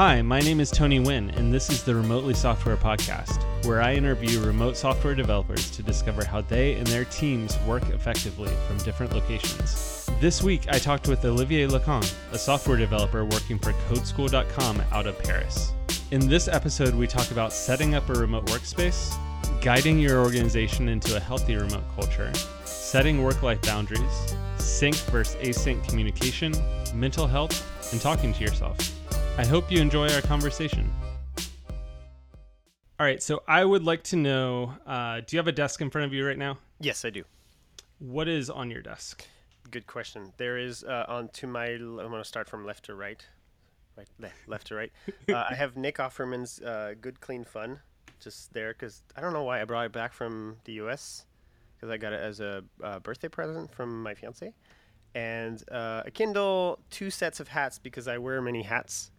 Hi, my name is Tony Wynn, and this is the Remotely Software Podcast, where I interview remote software developers to discover how they and their teams work effectively from different locations. This week, I talked with Olivier Lacan, a software developer working for Codeschool.com out of Paris. In this episode, we talk about setting up a remote workspace, guiding your organization into a healthy remote culture, setting work life boundaries, sync versus async communication, mental health, and talking to yourself. I hope you enjoy our conversation. All right, so I would like to know uh, do you have a desk in front of you right now? Yes, I do. What is on your desk? Good question. There is uh, on to my. I'm going to start from left to right. Right, le- left to right. Uh, I have Nick Offerman's uh, "Good Clean Fun" just there because I don't know why I brought it back from the U.S. because I got it as a uh, birthday present from my fiance, and uh, a Kindle, two sets of hats because I wear many hats.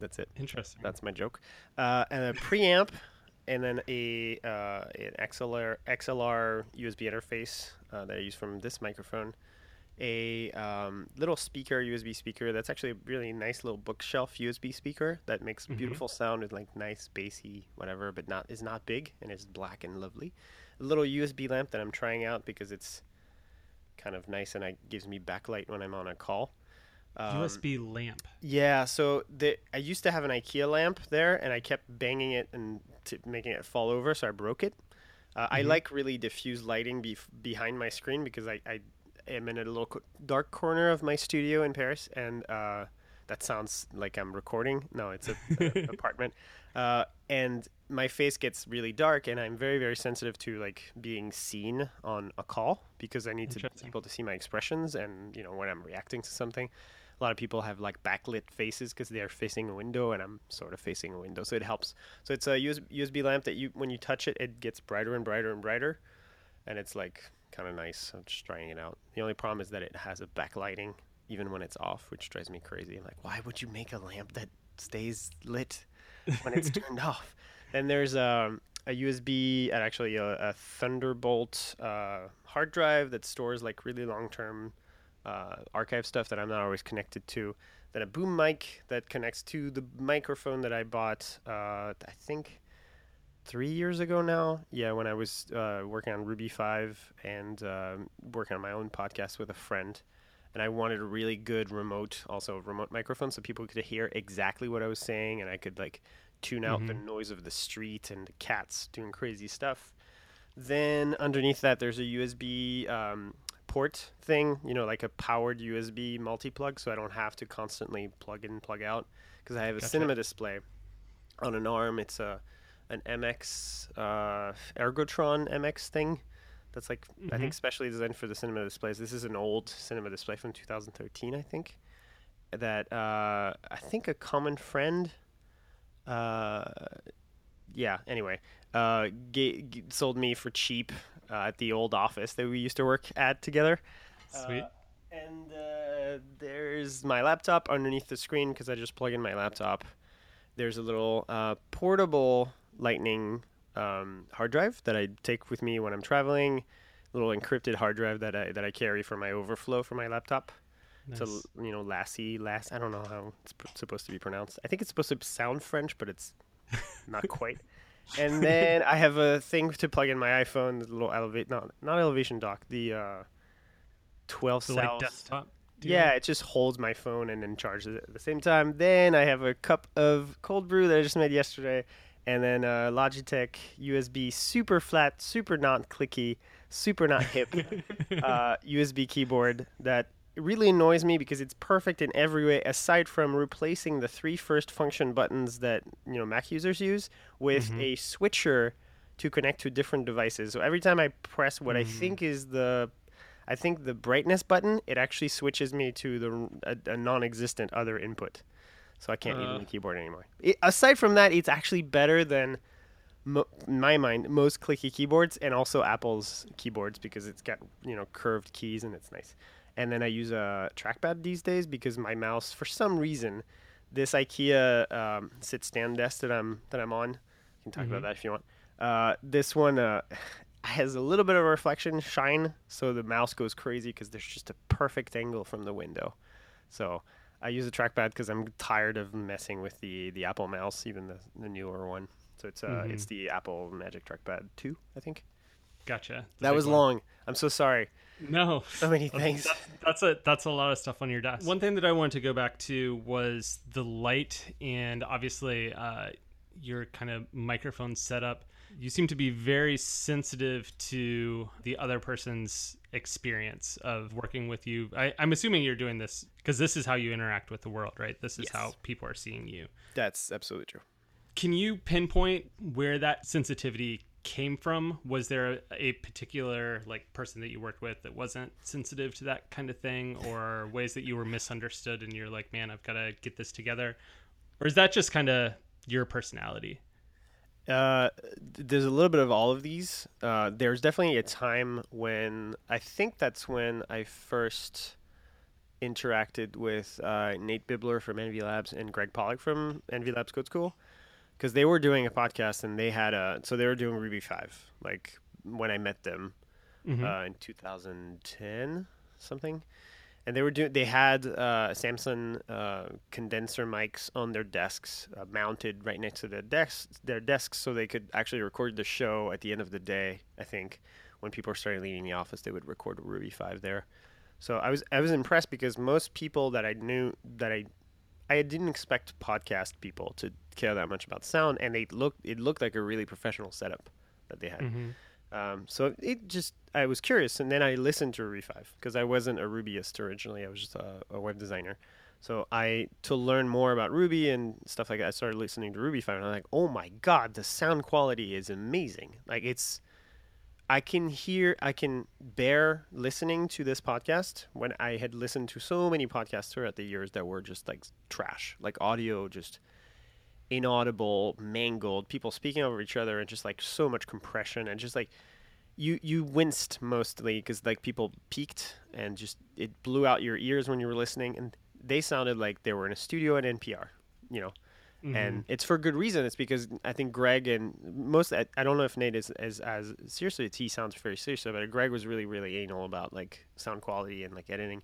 That's it. Interesting. That's my joke. Uh, and a preamp, and then a uh, an XLR XLR USB interface uh, that I use from this microphone. A um, little speaker, USB speaker. That's actually a really nice little bookshelf USB speaker that makes Mhm. beautiful sound with like nice bassy whatever, but not is not big and is black and lovely. A little USB lamp that I'm trying out because it's kind of nice and it gives me backlight when I'm on a call. Um, USB lamp. yeah, so the I used to have an IKEA lamp there, and I kept banging it and t- making it fall over, so I broke it. Uh, I Mhm. like really diffuse lighting bef- behind my screen because I, I am in a little co- dark corner of my studio in Paris, and uh, that sounds like I'm recording. No, it's a, a apartment, uh, and my face gets really dark, and I'm very very sensitive to like being seen on a call because I need to to see my expressions and you know when I'm reacting to something a lot of people have like backlit faces because they're facing a window and i'm sort of facing a window so it helps. So it's a USB, lamp that you when you touch it it gets brighter and brighter and brighter and it's like kind of nice. I'm just trying it out. The only problem is that it has a backlighting even when it's off which drives me crazy. I'm like why would you make a lamp that stays lit when it's turned off? Then there's um, a usb and actually a, a thunderbolt uh, hard drive that stores like really long term uh, archive stuff that I'm not always connected to. Then a boom mic that connects to the microphone that I bought, uh, I think three years ago now. Yeah, when I was uh, working on Ruby 5 and um working on my own podcast with a friend. And I wanted a really good remote, also a remote microphone, so people could hear exactly what I was saying, and I could like tune out the noise of the street and the cats doing crazy stuff. Then underneath that, there's a USB um, port thing, you know, like a powered USB multi plug, so I don't have to constantly plug in, plug out, because I have a Gotcha. cinema display on an arm. It's a an MX uh, Ergotron MX thing. That's like I think specially designed for the cinema displays. This is an old cinema display from 2013, I think. That uh, I think a common friend. Uh, yeah. Anyway, uh, ga- g- sold me for cheap uh, at the old office that we used to work at together. Sweet. Uh, and uh, there's my laptop underneath the screen because I just plug in my laptop. There's a little uh, portable Lightning um, hard drive that I take with me when I'm traveling. Little encrypted hard drive that I that I carry for my overflow for my laptop. It's a Nice. l- you know Lassie Lass. I don't know how it's pr- supposed to be pronounced. I think it's supposed to sound French, but it's not quite. And then I have a thing to plug in my iPhone, the little elevate not not elevation dock, the uh, twelve So cells. like desktop. Yeah, it just holds my phone and then charges it at the same time. Then I have a cup of cold brew that I just made yesterday, and then a Logitech USB super flat, super not clicky, super not hip uh, USB keyboard that really annoys me because it's perfect in every way aside from replacing the three first function buttons that you know Mac users use with Mhm. a switcher to connect to different devices. So every time I press what I Mm. think is the I think the brightness button, it actually switches me to the a, a non-existent other input. So I can't Uh. use the keyboard anymore. It, aside from that, it's actually better than mo- in my mind most clicky keyboards and also Apple's keyboards because it's got you know curved keys and it's nice. And then I use a trackpad these days because my mouse, for some reason, this IKEA um, sit stand desk that I'm that I'm on. You can talk Mhm. about that if you want. Uh, this one uh, has a little bit of a reflection shine, so the mouse goes crazy because there's just a perfect angle from the window. So I use a trackpad because I'm tired of messing with the the Apple mouse, even the, the newer one. So it's uh Mhm. it's the Apple Magic Trackpad two, I think. Gotcha. That was long. I'm so sorry. No. So many things. That's, that's a that's a lot of stuff on your desk. One thing that I wanted to go back to was the light and obviously uh, your kind of microphone setup. You seem to be very sensitive to the other person's experience of working with you. I, I'm assuming you're doing this because this is how you interact with the world, right? This is Yes. how people are seeing you. That's absolutely true. Can you pinpoint where that sensitivity came from? Was there a particular like person that you worked with that wasn't sensitive to that kind of thing, or ways that you were misunderstood and you're like, man, I've got to get this together, or is that just kind of your personality? Uh, there's a little bit of all of these. Uh, there's definitely a time when I think that's when I first interacted with uh, Nate Bibler from Envy Labs and Gregg Pollack from Envy Labs Code School because they were doing a podcast and they had a so they were doing Ruby Five like when I met them Mhm. uh, in 2010 something. And they were doing they had uh, Samsung uh, condenser mics on their desks uh, mounted right next to their desks their desks so they could actually record the show at the end of the day I think. When people were starting leaving the office they would record Ruby 5 there. So I was I was impressed because most people that I knew that I I didn't expect podcast people to care that much about sound and they looked it looked like a really professional setup that they had Mhm. um, so it just I was curious, and then I listened to Ruby Five because I wasn't a Rubyist originally. I was just a, a web designer. So I to learn more about Ruby and stuff like that. I started listening to Ruby Five, and I'm like, oh my god, the sound quality is amazing. Like it's, I can hear, I can bear listening to this podcast when I had listened to so many podcasts throughout the years that were just like trash, like audio just inaudible, mangled, people speaking over each other, and just like so much compression, and just like you you winced mostly because like people peaked and just it blew out your ears when you were listening, and they sounded like they were in a studio at NPR, you know. And it's for good reason. It's because I think Gregg and most I, I don't know if Nate is, is as seriously as he sounds very serious, but Gregg was really really anal about like sound quality and like editing.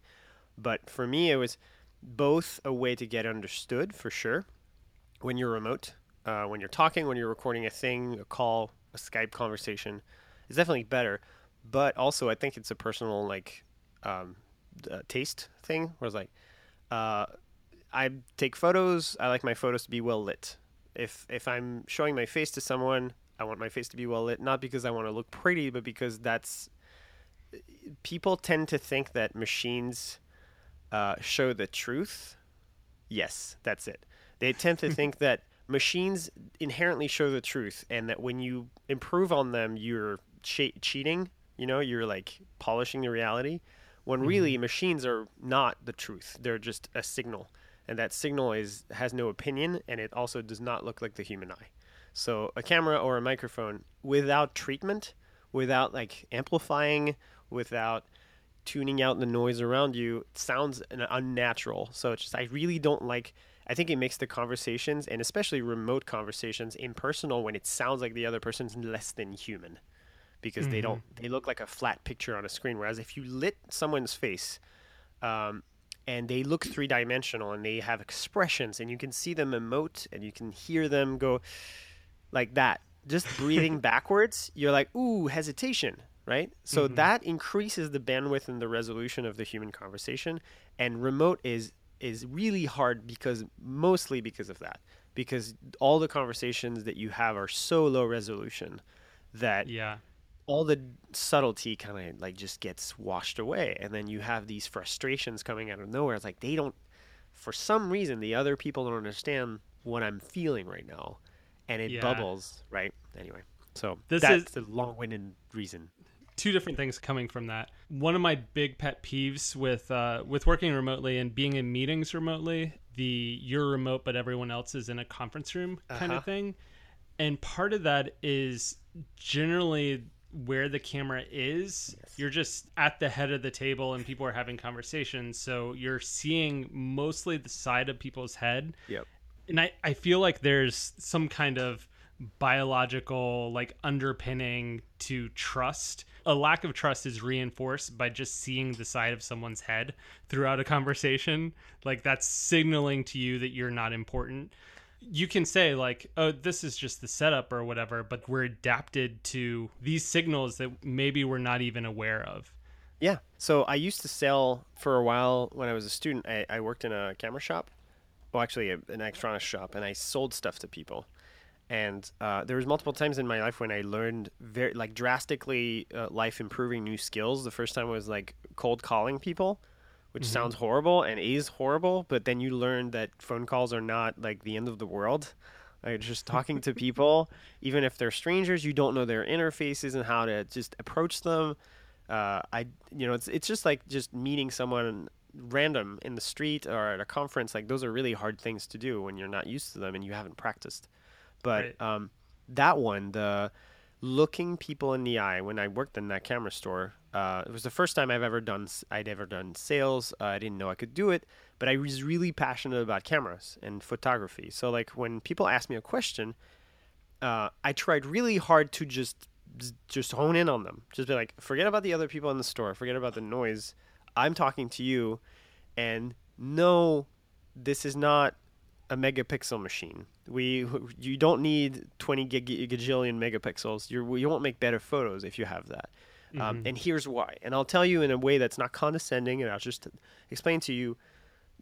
But for me, it was both a way to get understood for sure when you're remote, uh, when you're talking, when you're recording a thing, a call, a Skype conversation, it's definitely better. But also, I think it's a personal like um, uh, taste thing. Where it's like, uh, I take photos. I like my photos to be well lit. If if I'm showing my face to someone, I want my face to be well lit, not because I want to look pretty, but because that's people tend to think that machines uh, show the truth. Yes, that's it. They tend to think that machines inherently show the truth, and that when you improve on them, you're che- cheating. You know, you're like polishing the reality. When really, machines are not the truth. They're just a signal, and that signal is has no opinion, and it also does not look like the human eye. So a camera or a microphone without treatment, without like amplifying, without tuning out the noise around you sounds unnatural. So it's just I really don't like. I think it makes the conversations and especially remote conversations impersonal when it sounds like the other person's less than human because they don't they look like a flat picture on a screen. Whereas if you lit someone's face, um, and they look three dimensional and they have expressions and you can see them emote and you can hear them go like that. Just breathing backwards, you're like, ooh, hesitation, right? So mm-hmm. that increases the bandwidth and the resolution of the human conversation. And remote is is really hard because mostly because of that. Because all the conversations that you have are so low resolution that Yeah. All the subtlety kind of like just gets washed away and then you have these frustrations coming out of nowhere it's like they don't for some reason the other people don't understand what i'm feeling right now and it Yeah. bubbles right anyway so This that's is- the long-winded reason two different things coming from that. One of my big pet peeves with uh, with working remotely and being in meetings remotely, the you're remote but everyone else is in a conference room kind Uh-huh. of thing. And part of that is generally where the camera is. You're just at the head of the table and people are having conversations, so you're seeing mostly the side of people's head yep and I, I feel like there's some kind of biological like underpinning to trust. A lack of trust is reinforced by just seeing the side of someone's head throughout a conversation. Like that's signaling to you that you're not important. You can say like, "Oh, this is just the setup or whatever," but we're adapted to these signals that maybe we're not even aware of. Yeah. So I used to sell for a while when I was a student. I, I worked in a camera shop, well, actually, a, an electronics shop, and I sold stuff to people. And uh, there was multiple times in my life when I learned very like drastically uh, life improving new skills. The first time was like cold calling people, which mm-hmm. sounds horrible and is horrible, but then you learn that phone calls are not like the end of the world. Like just talking to people, even if they're strangers, you don't know their interfaces and how to just approach them uh, I you know it's it's just like just meeting someone random in the street or at a conference like those are really hard things to do when you're not used to them and you haven't practiced but right. um, that one the looking people in the eye when i worked in that camera store uh, it was the first time i've ever done i'd ever done sales uh, i didn't know i could do it but i was really passionate about cameras and photography so like when people ask me a question uh, i tried really hard to just just hone in on them. Just be like, forget about the other people in the store. Forget about the noise. I'm talking to you, and no, this is not a megapixel machine. We you don't need 20 gig, gajillion megapixels. You're, you won't make better photos if you have that. Um, mm-hmm. Um, and here's why. And I'll tell you in a way that's not condescending, and I'll just explain to you.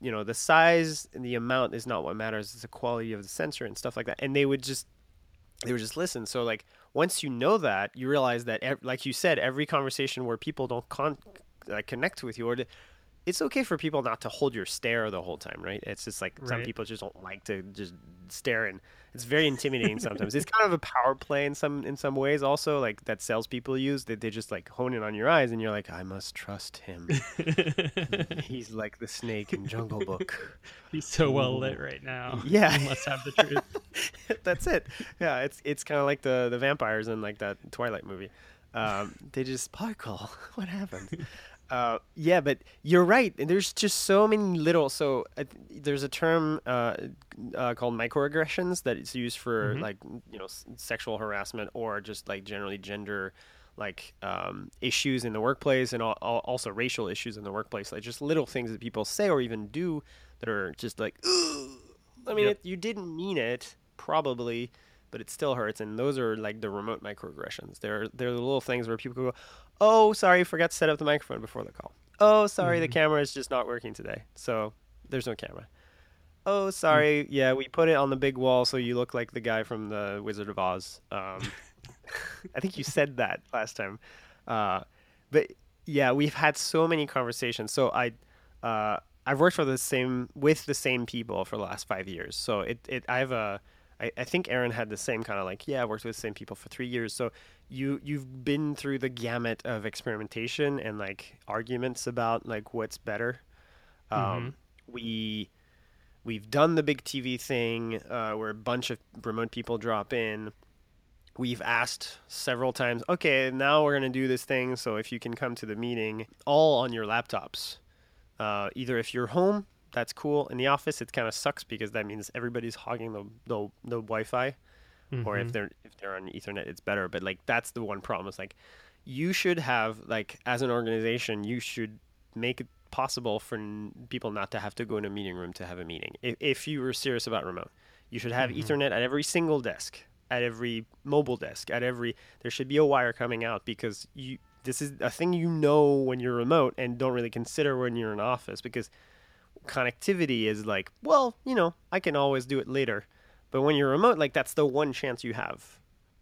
You know, the size and the amount is not what matters. It's the quality of the sensor and stuff like that. And they would just they would just listen. So like once you know that, you realize that, like you said, every conversation where people don't con- like, connect with you or it's okay for people not to hold your stare the whole time, right? It's just like right. some people just don't like to just stare, and it's very intimidating sometimes. it's kind of a power play in some in some ways, also like that salespeople use. That they just like hone in on your eyes, and you're like, I must trust him. He's like the snake in Jungle Book. He's so well lit right now. Yeah, he must have the truth. That's it. Yeah, it's it's kind of like the the vampires in like that Twilight movie. Um, they just sparkle. What happened? Uh, yeah, but you're right. There's just so many little. So uh, there's a term uh, uh, called microaggressions that is used for mm-hmm. like you know s- sexual harassment or just like generally gender like um, issues in the workplace and al- also racial issues in the workplace. Like just little things that people say or even do that are just like, Ugh! I mean, yep. it, you didn't mean it probably, but it still hurts. And those are like the remote microaggressions. They're they're the little things where people go, oh, sorry, forgot to set up the microphone before the call. Oh, sorry, mm-hmm. the camera is just not working today. So there's no camera. Oh, sorry. Mm-hmm. Yeah, we put it on the big wall so you look like the guy from the Wizard of Oz. Um, I think you said that last time. Uh, but yeah, we've had so many conversations. So I, uh, I've worked for the same with the same people for the last five years. So it, it I have a I, I think Aaron had the same kind of like, yeah, I worked with the same people for three years. So you you've been through the gamut of experimentation and like arguments about like what's better. Um, mm-hmm. We we've done the big TV thing uh, where a bunch of remote people drop in. We've asked several times, okay, now we're going to do this thing. So if you can come to the meeting, all on your laptops, uh, either if you're home that's cool. In the office, it kind of sucks because that means everybody's hogging the the, the Wi-Fi, mm-hmm. or if mm-hmm. they're if they're on Ethernet, it's better. But like that's the one problem. Is like you should have like as an organization, you should make it possible for n- people not to have to go in a meeting room to have a meeting. If, if you were serious about remote, you should have mm-hmm. Ethernet at every single desk, at every mobile desk, at every. There should be a wire coming out because you. This is a thing you know when you're remote and don't really consider when you're in office because connectivity is like, well, you know, I can always do it later. But when you're remote, like that's the one chance you have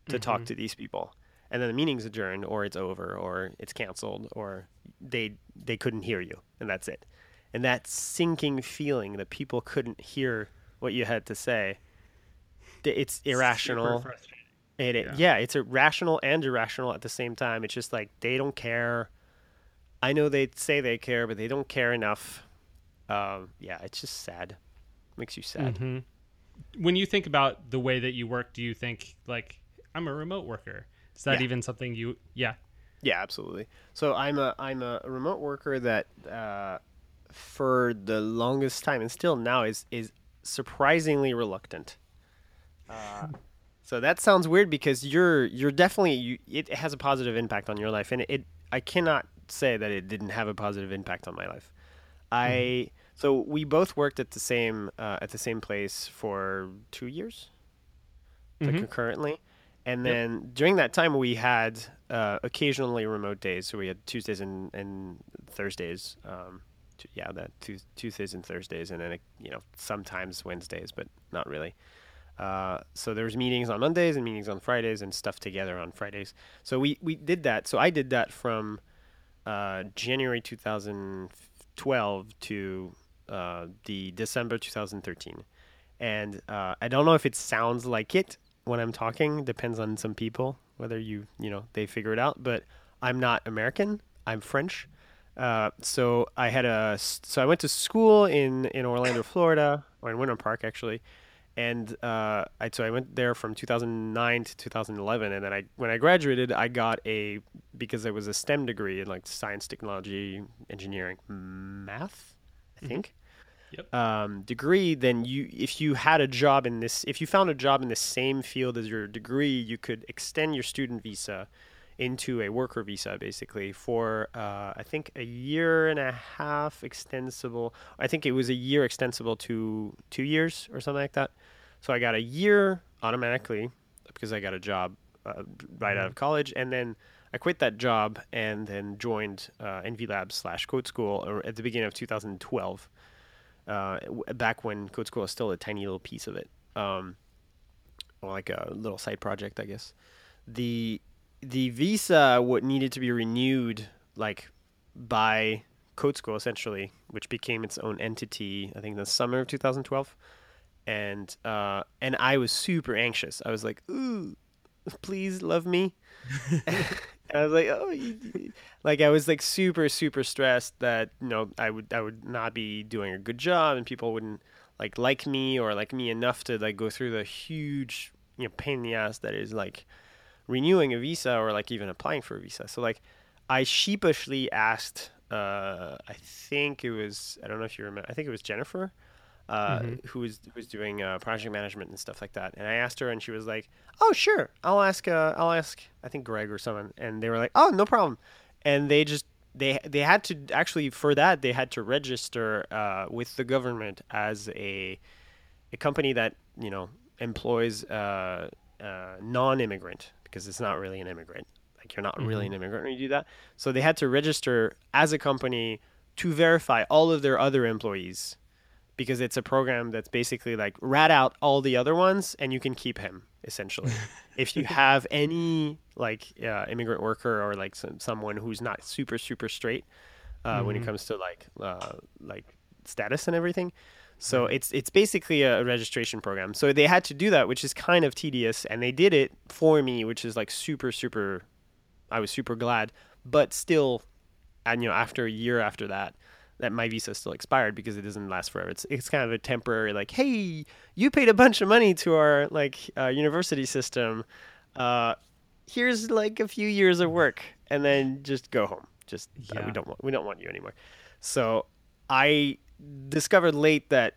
to mm-hmm. talk to these people. And then the meeting's adjourned or it's over or it's canceled or they they couldn't hear you and that's it. And that sinking feeling that people couldn't hear what you had to say, it's irrational. It, it, yeah. yeah, it's irrational and irrational at the same time. It's just like they don't care. I know they say they care, but they don't care enough um, yeah, it's just sad. Makes you sad. Mm-hmm. When you think about the way that you work, do you think like I'm a remote worker? Is that yeah. even something you? Yeah. Yeah, absolutely. So I'm a I'm a remote worker that uh, for the longest time and still now is is surprisingly reluctant. Uh, So that sounds weird because you're you're definitely you, it has a positive impact on your life, and it, it I cannot say that it didn't have a positive impact on my life. I Mm-hmm. So we both worked at the same uh, at the same place for two years, like Mhm. concurrently, and Yep. then during that time we had uh, occasionally remote days. So we had Tuesdays and, and Thursdays. Um, t- yeah, that Tues- Tuesdays and Thursdays, and then you know sometimes Wednesdays, but not really. Uh, so there was meetings on Mondays and meetings on Fridays and stuff together on Fridays. So we, we did that. So I did that from uh, January 2012 to uh, the December 2013. And uh, I don't know if it sounds like it when I'm talking. Depends on some people whether you you know they figure it out. But I'm not American. I'm French. Uh, so I had a so I went to school in in Orlando, Florida, or in Winter Park actually, and uh, I so I went there from 2009 to 2011, and then I when I graduated, I got a because it was a STEM degree in like science, technology, engineering, math, I think. Yep. Um, degree, then you if you had a job in this, if you found a job in the same field as your degree, you could extend your student visa into a worker visa basically for uh, I think a year and a half extensible. I think it was a year extensible to two years or something like that. So I got a year automatically because I got a job uh, right out of college, and then I quit that job and then joined uh, Envy Labs slash Code School at the beginning of 2012. Uh, back when Code School was still a tiny little piece of it, um, like a little side project, I guess. The the visa what needed to be renewed like by Code School essentially, which became its own entity. I think in the summer of 2012, and uh, and I was super anxious. I was like, "Ooh, please love me." I was like, "Oh," you, you-" like I was like super super stressed that you know I would I would not be doing a good job and people wouldn't like like me or like me enough to like go through the huge you know pain in the ass that is like renewing a visa or like even applying for a visa. So like I sheepishly asked uh I think it was I don't know if you remember I think it was Jennifer uh Mhm. who was who was doing uh, project management and stuff like that. And I asked her and she was like, "Oh, sure. I'll ask uh I'll ask I think Gregg or someone." And they were like, "Oh, no problem." And they just they they had to actually for that they had to register uh with the government as a a company that, you know, employs uh uh, non-immigrant because it's not really an immigrant. Like you're not really an immigrant when you do that. So they had to register as a company to verify all of their other employees because it's a program that's basically like rat out all the other ones and you can keep him essentially. if you have any like uh, immigrant worker or like some, someone who's not super super straight uh, when it Mhm. comes to like uh, like status and everything. So it's it's basically a registration program. So they had to do that, which is kind of tedious, and they did it for me, which is like super super. I was super glad, but still, and you know, after a year after that, that my visa still expired because it doesn't last forever. It's it's kind of a temporary like, hey, you paid a bunch of money to our like uh, university system. Uh, here's like a few years of work, and then just go home. Just uh, Yeah. we don't want we don't want you anymore. So I discovered late that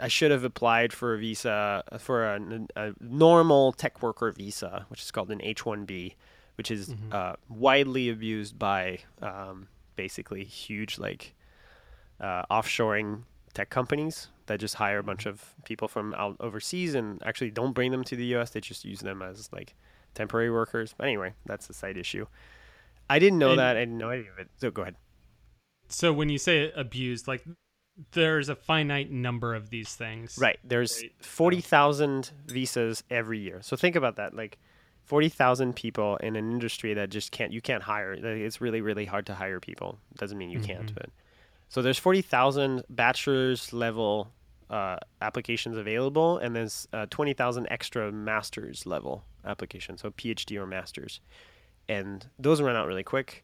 I should have applied for a visa for a, a normal tech worker visa, which is called an H-1B, which is Mhm. uh, widely abused by um, basically huge like uh, offshoring tech companies that just hire a bunch of people from out overseas and actually don't bring them to the U.S. They just use them as like temporary workers. But anyway, that's a side issue. I didn't know And- that. I didn't know any of it. So go ahead. So when you say abused, like there's a finite number of these things. Right. There's Right. 40,000 visas every year. So think about that. Like 40,000 people in an industry that just can't, you can't hire. It's really, really hard to hire people. Doesn't mean you can't, Mhm. but so there's 40,000 bachelor's level uh, applications available, and there's uh, 20,000 extra master's level applications. So PhD or master's. And those run out really quick.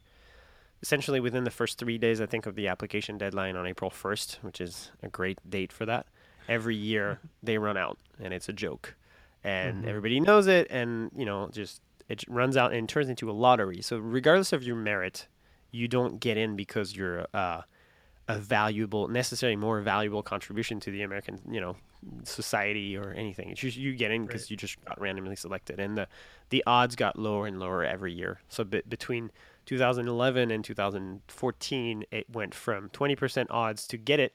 Essentially, within the first three days, I think, of the application deadline on April 1st, which is a great date for that. Every year they run out, and it's a joke, and Mhm. everybody knows it, and you know, just it runs out and turns into a lottery. So regardless of your merit, you don't get in because you're uh, a valuable, necessarily more valuable contribution to the American, you know, society or anything. It's just you get in because right. you just got randomly selected, and the the odds got lower and lower every year. So be, between 2011 and 2014, it went from 20% odds to get it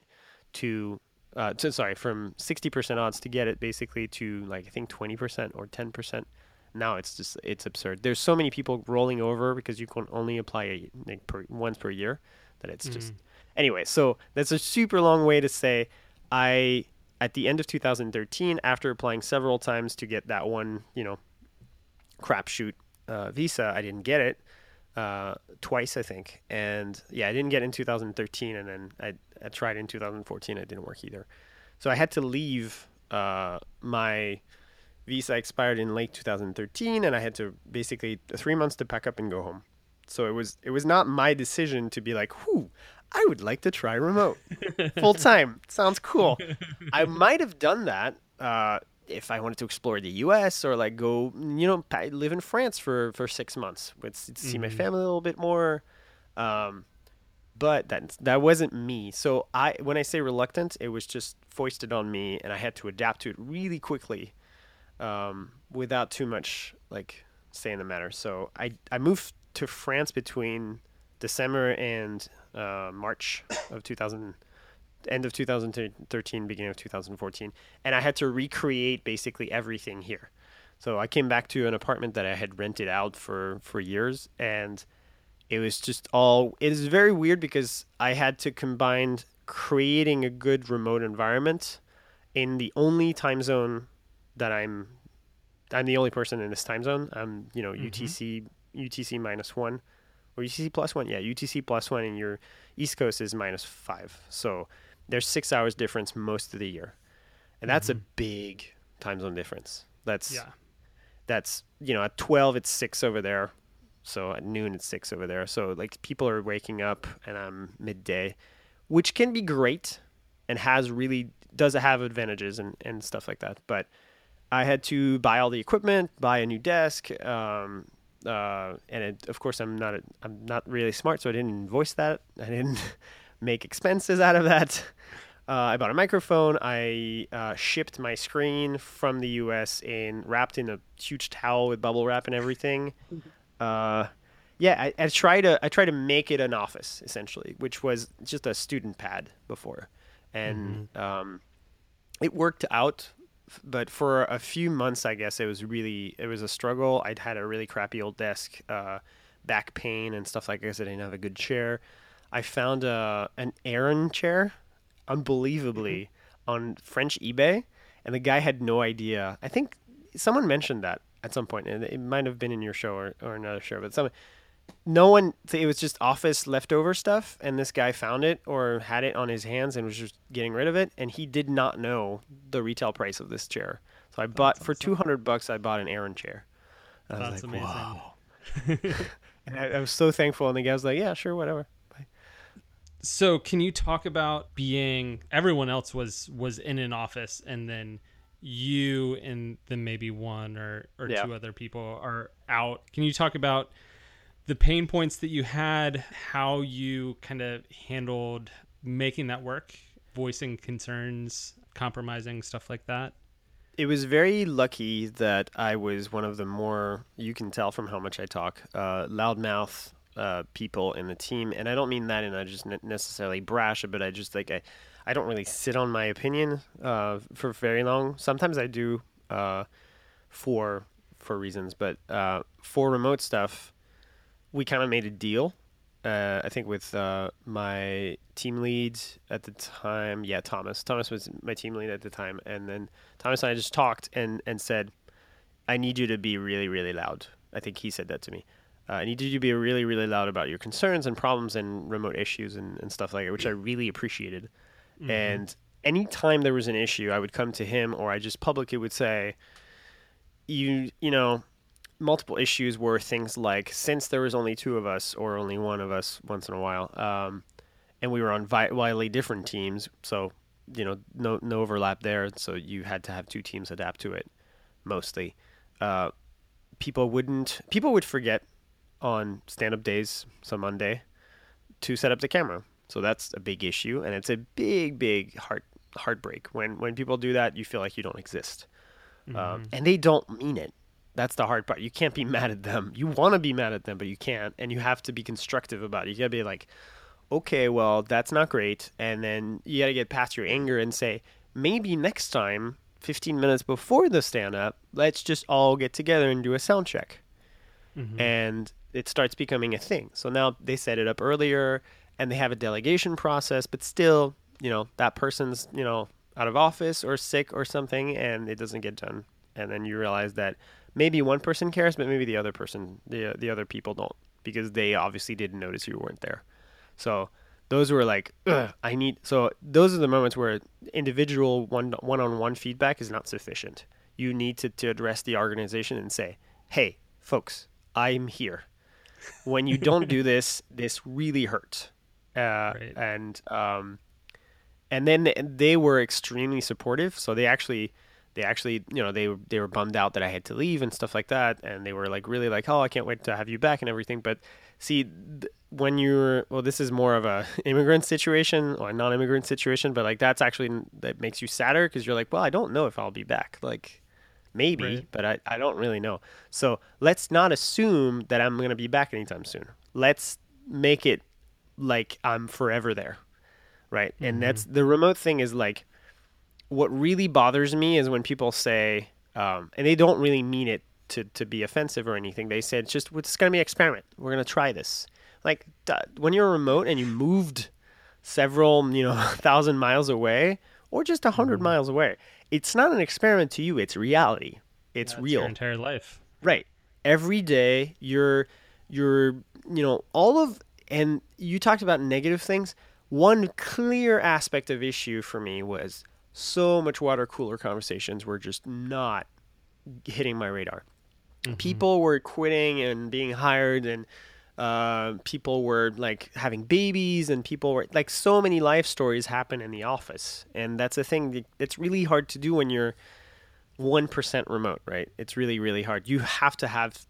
to, uh, to sorry, from 60% odds to get it basically to like I think 20% or 10%. Now it's just it's absurd. There's so many people rolling over because you can only apply a, like per, once per year that it's mm. just anyway. So that's a super long way to say I at the end of 2013 after applying several times to get that one you know crapshoot uh, visa I didn't get it uh, twice, I think. And yeah, I didn't get in 2013, and then I, I tried in 2014. It didn't work either. So I had to leave. Uh, my visa expired in late 2013, and I had to basically three months to pack up and go home. So it was it was not my decision to be like, "Whoo, I would like to try remote full time. Sounds cool." I might have done that. Uh, if I wanted to explore the U.S. or like go, you know, live in France for for six months, with see mm-hmm. my family a little bit more. Um, but that that wasn't me. So I, when I say reluctant, it was just foisted on me, and I had to adapt to it really quickly, um, without too much like say in the matter. So I I moved to France between December and uh, March of 2000 end of 2013, beginning of 2014, and I had to recreate basically everything here. So I came back to an apartment that I had rented out for for years, and it was just all. It is very weird because I had to combine creating a good remote environment in the only time zone that I'm. I'm the only person in this time zone. I'm you know mm-hmm. UTC UTC minus one or UTC plus one. Yeah, UTC plus one, and your East Coast is minus five. So there's six hours difference most of the year, and that's mm-hmm. a big time zone difference. That's yeah. That's you know at twelve it's six over there, so at noon it's six over there. So like people are waking up and I'm midday, which can be great, and has really does have advantages and and stuff like that. But I had to buy all the equipment, buy a new desk, um, uh, and it, of course I'm not a, I'm not really smart, so I didn't invoice that. I didn't make expenses out of that. Uh, I bought a microphone. I uh, shipped my screen from the U.S. in wrapped in a huge towel with bubble wrap and everything. Uh, yeah, I, I try to I try to make it an office essentially, which was just a student pad before, and mm-hmm. um, it worked out. But for a few months, I guess it was really it was a struggle. I'd had a really crappy old desk, uh, back pain and stuff like this. I didn't have a good chair. I found a uh, an Aeron chair, unbelievably, mm-hmm. on French eBay, and the guy had no idea. I think someone mentioned that at some point, and it might have been in your show or, or another show, but some no one it was just office leftover stuff and this guy found it or had it on his hands and was just getting rid of it and he did not know the retail price of this chair so i bought for 200 bucks i bought an Aeron chair and That's like, amazing wow. and I, I, was so thankful and the guy was like yeah sure whatever so can you talk about being everyone else was was in an office and then you and then maybe one or or yeah. two other people are out. Can you talk about the pain points that you had, how you kind of handled making that work, voicing concerns, compromising stuff like that? It was very lucky that I was one of the more you can tell from how much I talk, uh, loudmouth uh, people in the team, and I don't mean that in a just necessarily brash, but I just like I, I don't really sit on my opinion uh, for very long. Sometimes I do uh, for for reasons, but uh, for remote stuff, we kind of made a deal. Uh, I think with uh, my team lead at the time, yeah, Thomas. Thomas was my team lead at the time, and then Thomas and I just talked and and said, "I need you to be really, really loud." I think he said that to me. Uh, I need you to be really, really loud about your concerns and problems and remote issues and, and stuff like that, which I really appreciated. Mm-hmm. And anytime there was an issue, I would come to him or I just publicly would say, you, you know, multiple issues were things like since there was only two of us or only one of us once in a while, um, and we were on vi- wildly different teams, so you know, no no overlap there. So you had to have two teams adapt to it, mostly. Uh, people wouldn't people would forget on stand up days, some Monday, to set up the camera. So that's a big issue, and it's a big, big heart heartbreak when when people do that. You feel like you don't exist, Mm-hmm. um, and they don't mean it. That's the hard part. You can't be mad at them. You want to be mad at them, but you can't, and you have to be constructive about it. You gotta be like, okay, well, that's not great, and then you gotta get past your anger and say, maybe next time, 15 minutes before the stand up, let's just all get together and do a sound check Mhm. and it starts becoming a thing. So now they set it up earlier and they have a delegation process, but still, you know, that person's, you know, out of office or sick or something and it doesn't get done. And then you realize that maybe one person cares, but maybe the other person, the the other people don't because they obviously didn't notice you weren't there. So those were like, I need. So those are the moments where individual one one on one feedback is not sufficient. You need to, to address the organization and say, hey, folks, I'm here. When you don't do this, this really hurts. Uh, Right. And um, and then they were extremely supportive. So they actually they actually you know they were they were bummed out that I had to leave and stuff like that, and they were like really like oh I can't wait to have you back and everything. But see th- when you're well this is more of a immigrant situation or a non-immigrant situation, but like that's actually that makes you sadder because you're like well I don't know if I'll be back. Like maybe Right. but I, I don't really know. So let's not assume that i'm going to be back anytime soon. Let's make it like i'm forever there right? And mm-hmm. that's the remote thing is like what really bothers me is when people say um, and they don't really mean it to, to be offensive or anything. They said it's just it's going to be an experiment. We're going to try this. Like when you're remote and you moved several you know thousand miles away or just a 100 miles away it's not an experiment to you. It's reality. It's That's real. Your entire life. right. Every day you're you're you know all of and you talked about negative things. One clear aspect of issue for me was so much water cooler conversations were just not hitting my radar. People were quitting and being hired and uh, people were like having babies and people were like so many life stories happen in the office. And that's a thing that it's really hard to do when you're 1% remote right? It's really really hard. You have to have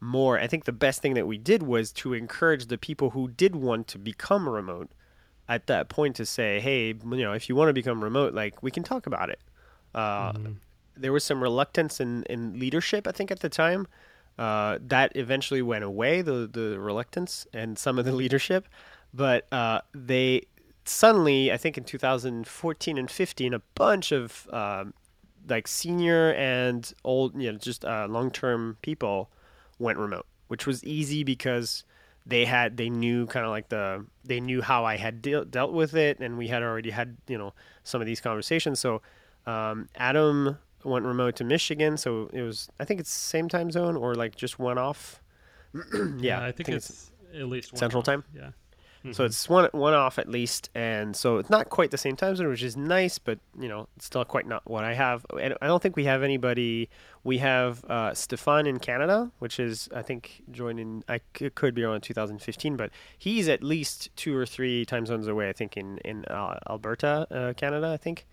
more. I think the best thing that we did was to encourage the people who did want to become remote at that point to say hey you know if you want to become remote like we can talk about it uh, there was some reluctance in, in leadership, I think, at the time. Uh, that eventually went away, the, the reluctance and some of the leadership. But uh, they suddenly, I think in 2014 and 15, a bunch of um, like senior and old, you know, just uh, long term people went remote, which was easy because they had they knew kind of like the they knew how I had deal, dealt with it, and we had already had you know some of these conversations. So um, Adam went remote to Michigan, so it was I think it's same time zone or like just one off. yeah, I think, it's, at least one Central off. Time? Yeah. So it's one one off at least, and so it's not quite the same time zone, which is nice, but you know, it's still quite not what I have. And I don't think we have anybody. We have uh, Stefan in Canada, which is I think joining. in. I c- could be around 2015, but he's at least two or three time zones away. I think in in uh, Alberta, uh, Canada. I think,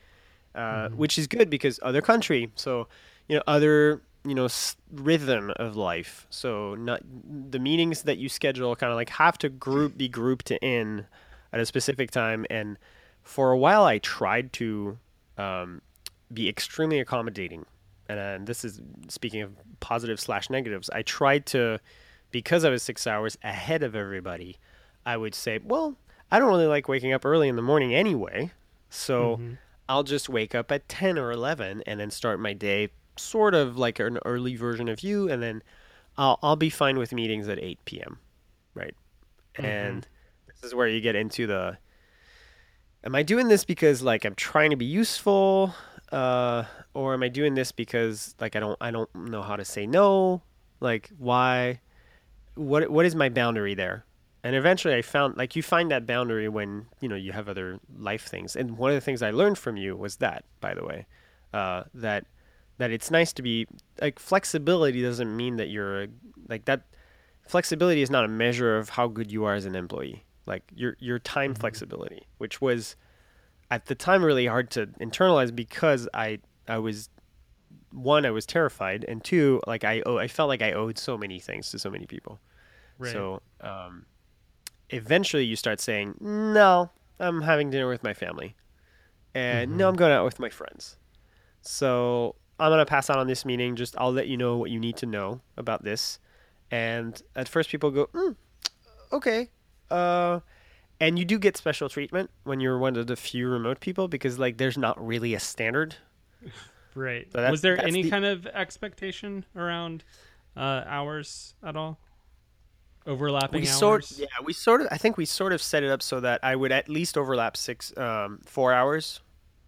uh, which is good because other country. So you know other you know s- rhythm of life. So not the meetings that you schedule kind of like have to group be grouped in at a specific time. And for a while i tried to um, be extremely accommodating. And, and this is speaking of positive slash negatives i tried to because i was six hours ahead of everybody i would say well i don't really like waking up early in the morning anyway so I'll just wake up at 10 or 11 and then start my day sort of like an early version of you. And then I'll, I'll be fine with meetings at 8 p.m. Right. And this is where you get into the am I doing this because like I'm trying to be useful? Uh, or am I doing this because like I don't I don't know how to say no? Like why what what is my boundary there? And eventually I found like you find that boundary when, you know, you have other life things. And one of the things I learned from you was that, by the way, uh, that that it's nice to be like flexibility doesn't mean that you're like that flexibility is not a measure of how good you are as an employee. Like your your time flexibility, which was at the time really hard to internalize because I I was one I was terrified and two like I owe, I felt like I owed so many things to so many people. Right. So um, eventually you start saying, no, I'm having dinner with my family. and mm-hmm. no, I'm going out with my friends. So I'm gonna pass out on this meeting. Just I'll let you know what you need to know about this. And at first, people go, mm, okay. Uh, and you do get special treatment when you're one of the few remote people because like there's not really a standard. Right. So Was there any the... kind of expectation around uh, hours at all? Overlapping we hours. Sort, yeah, we sort of. I think we sort of set it up so that I would at least overlap six, um, four hours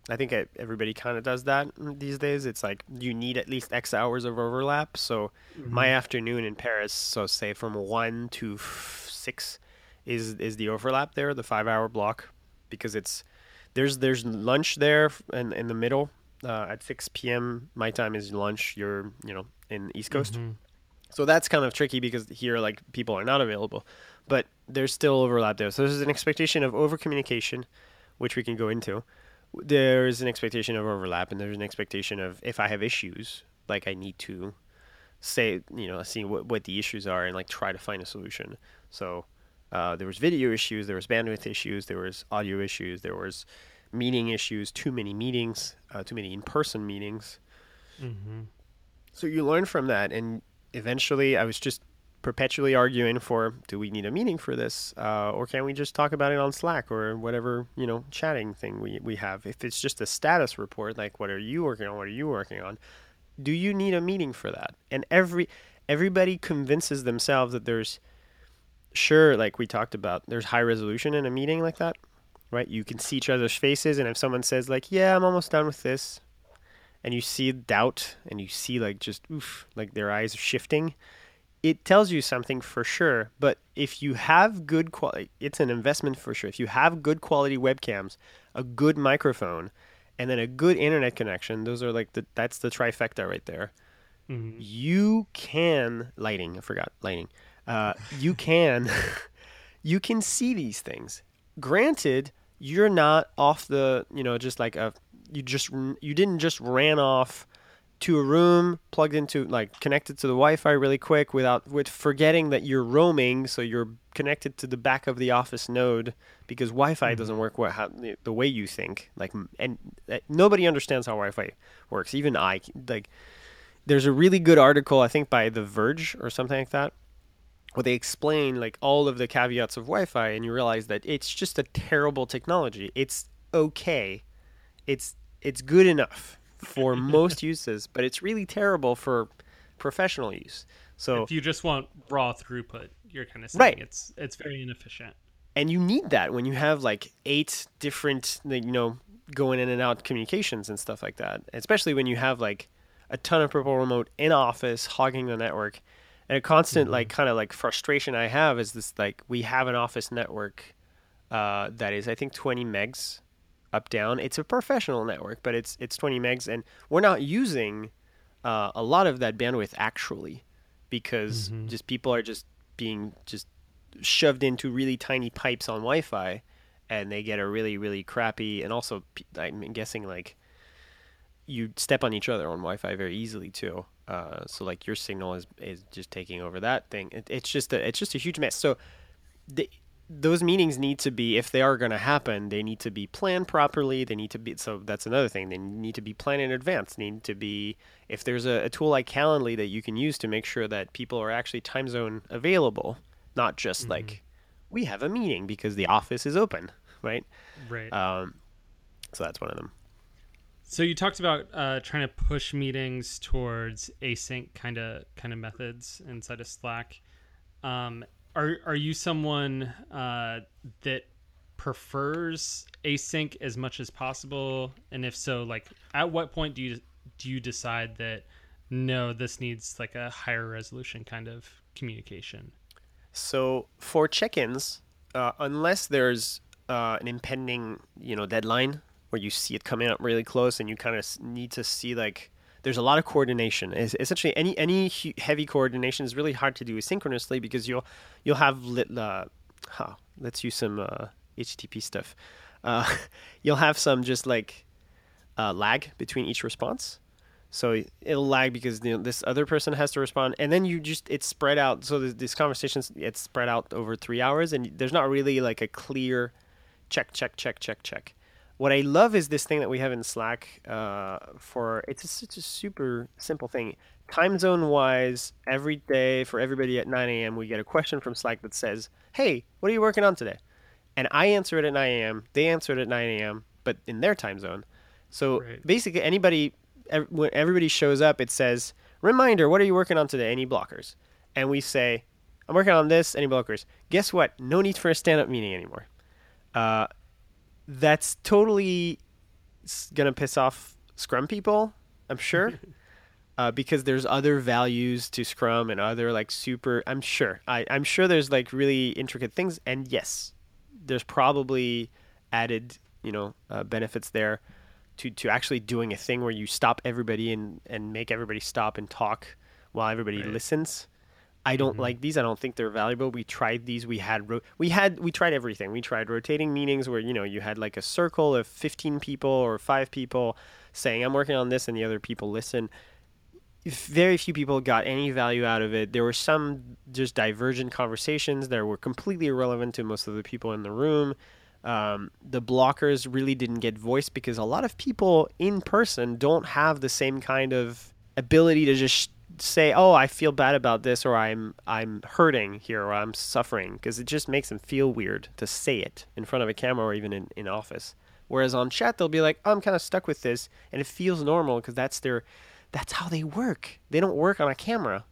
I think everybody kind of does that these days. It's like you need at least X hours of overlap. So mm-hmm. my afternoon in Paris, so say from one to f- six, is is the overlap there, the five hour block, because it's there's there's lunch there in in the middle. Uh, at 6 p.m. my time is lunch. You're you know in East Coast, mm-hmm. so that's kind of tricky because here like people are not available, but there's still overlap there. So there's an expectation of over communication, which we can go into there's an expectation of overlap and there's an expectation of if I have issues, like I need to say, you know, see what, what the issues are and like try to find a solution. So uh, there was video issues, there was bandwidth issues, there was audio issues, there was meeting issues, too many meetings, uh, too many in-person meetings. Mm-hmm. So you learn from that, and eventually, I was just perpetually arguing for do we need a meeting for this? Uh, or can we just talk about it on slack or whatever you know chatting thing we, we have? If it's just a status report like what are you working on? What are you working on? Do you need a meeting for that? And every everybody convinces themselves that there's sure like we talked about there's high resolution in a meeting like that right? You can see each other's faces and if someone says like yeah i'm almost done with this and you see doubt and you see like just oof like their eyes are shifting it tells you something for sure. But if you have good quality, it's an investment for sure. If you have good quality webcams, a good microphone, and then a good internet connection, those are like the that's the trifecta right there. Mm-hmm. You can lighting. I forgot lighting. Uh, you can you can see these things. Granted, you're not off the you know just like a you just you didn't just ran off to a room plugged into like connected to the Wi-Fi really quick without with forgetting that you're roaming, so you're connected to the back of the office node because Wi-Fi mm-hmm. doesn't work what, how, the way you think. Like, and uh, nobody understands how Wi-Fi works. Even I like. There's a really good article I think by The Verge or something like that, where they explain like all of the caveats of Wi-Fi, and you realize that it's just a terrible technology. It's okay. It's it's good enough for most uses, but it's really terrible for professional use. So if you just want raw throughput, you're kind of saying right. it's it's very inefficient. And you need that when you have like eight different, you know, going in and out communications and stuff like that. Especially when you have like a ton of purple remote in office hogging the network. And a constant mm-hmm. like kind of like frustration I have is this like we have an office network uh, that is I think 20 megs up down. It's a professional network, but it's it's 20 megs, and we're not using uh, a lot of that bandwidth actually, because mm-hmm. just people are just being just shoved into really tiny pipes on Wi-Fi, and they get a really really crappy. And also, I'm guessing like you step on each other on Wi-Fi very easily too. Uh, so like your signal is is just taking over that thing. It, it's just a it's just a huge mess. So the those meetings need to be if they are going to happen they need to be planned properly they need to be so that's another thing they need to be planned in advance they need to be if there's a, a, tool like calendly that you can use to make sure that people are actually time zone available not just mm-hmm. like we have a meeting because the office is open right? Right. Um, so that's one of them. So you talked about uh, trying to push meetings towards async kind of kind of methods inside of slack. Um, are are you someone uh, that prefers async as much as possible? And if so, like at what point do you do you decide that no, this needs like a higher resolution kind of communication? So for check-ins, uh, unless there's uh, an impending you know deadline where you see it coming up really close and you kind of need to see like there's a lot of coordination. It's essentially, any any heavy coordination is really hard to do asynchronously because you'll you'll have lit, uh, huh, let's use some uh, HTTP stuff. Uh, you'll have some just like uh, lag between each response. So it'll lag because you know, this other person has to respond, and then you just it's spread out. So this conversations it's spread out over three hours, and there's not really like a clear check, check, check, check, check. What I love is this thing that we have in Slack uh, for it's a, such a super simple thing. Time zone wise, every day for everybody at 9 a.m., we get a question from Slack that says, Hey, what are you working on today? And I answer it at 9 a.m., they answer it at 9 a.m., but in their time zone. So Right. basically, anybody, when everybody shows up, it says, Reminder, what are you working on today? Any blockers? And we say, I'm working on this, any blockers. Guess what? No need for a stand up meeting anymore. Uh, that's totally gonna piss off Scrum people, I'm sure, uh, because there's other values to Scrum and other like super. I'm sure. I, I'm sure there's like really intricate things, and yes, there's probably added you know uh, benefits there to to actually doing a thing where you stop everybody and and make everybody stop and talk while everybody Right. listens. I don't Mhm. like these. I don't think they're valuable. We tried these. We had ro- we had we tried everything. We tried rotating meetings where you know you had like a circle of 15 people or 5 people saying I'm working on this and the other people listen. Very few people got any value out of it. There were some just divergent conversations that were completely irrelevant to most of the people in the room. Um, the blockers really didn't get voiced because a lot of people in person don't have the same kind of ability to just say, "Oh, I feel bad about this," or "I'm I'm hurting here," or "I'm suffering," because it just makes them feel weird to say it in front of a camera or even in in office. Whereas on chat, they'll be like, "I'm kind of stuck with this," and it feels normal because that's their that's how they work. They don't work on a camera,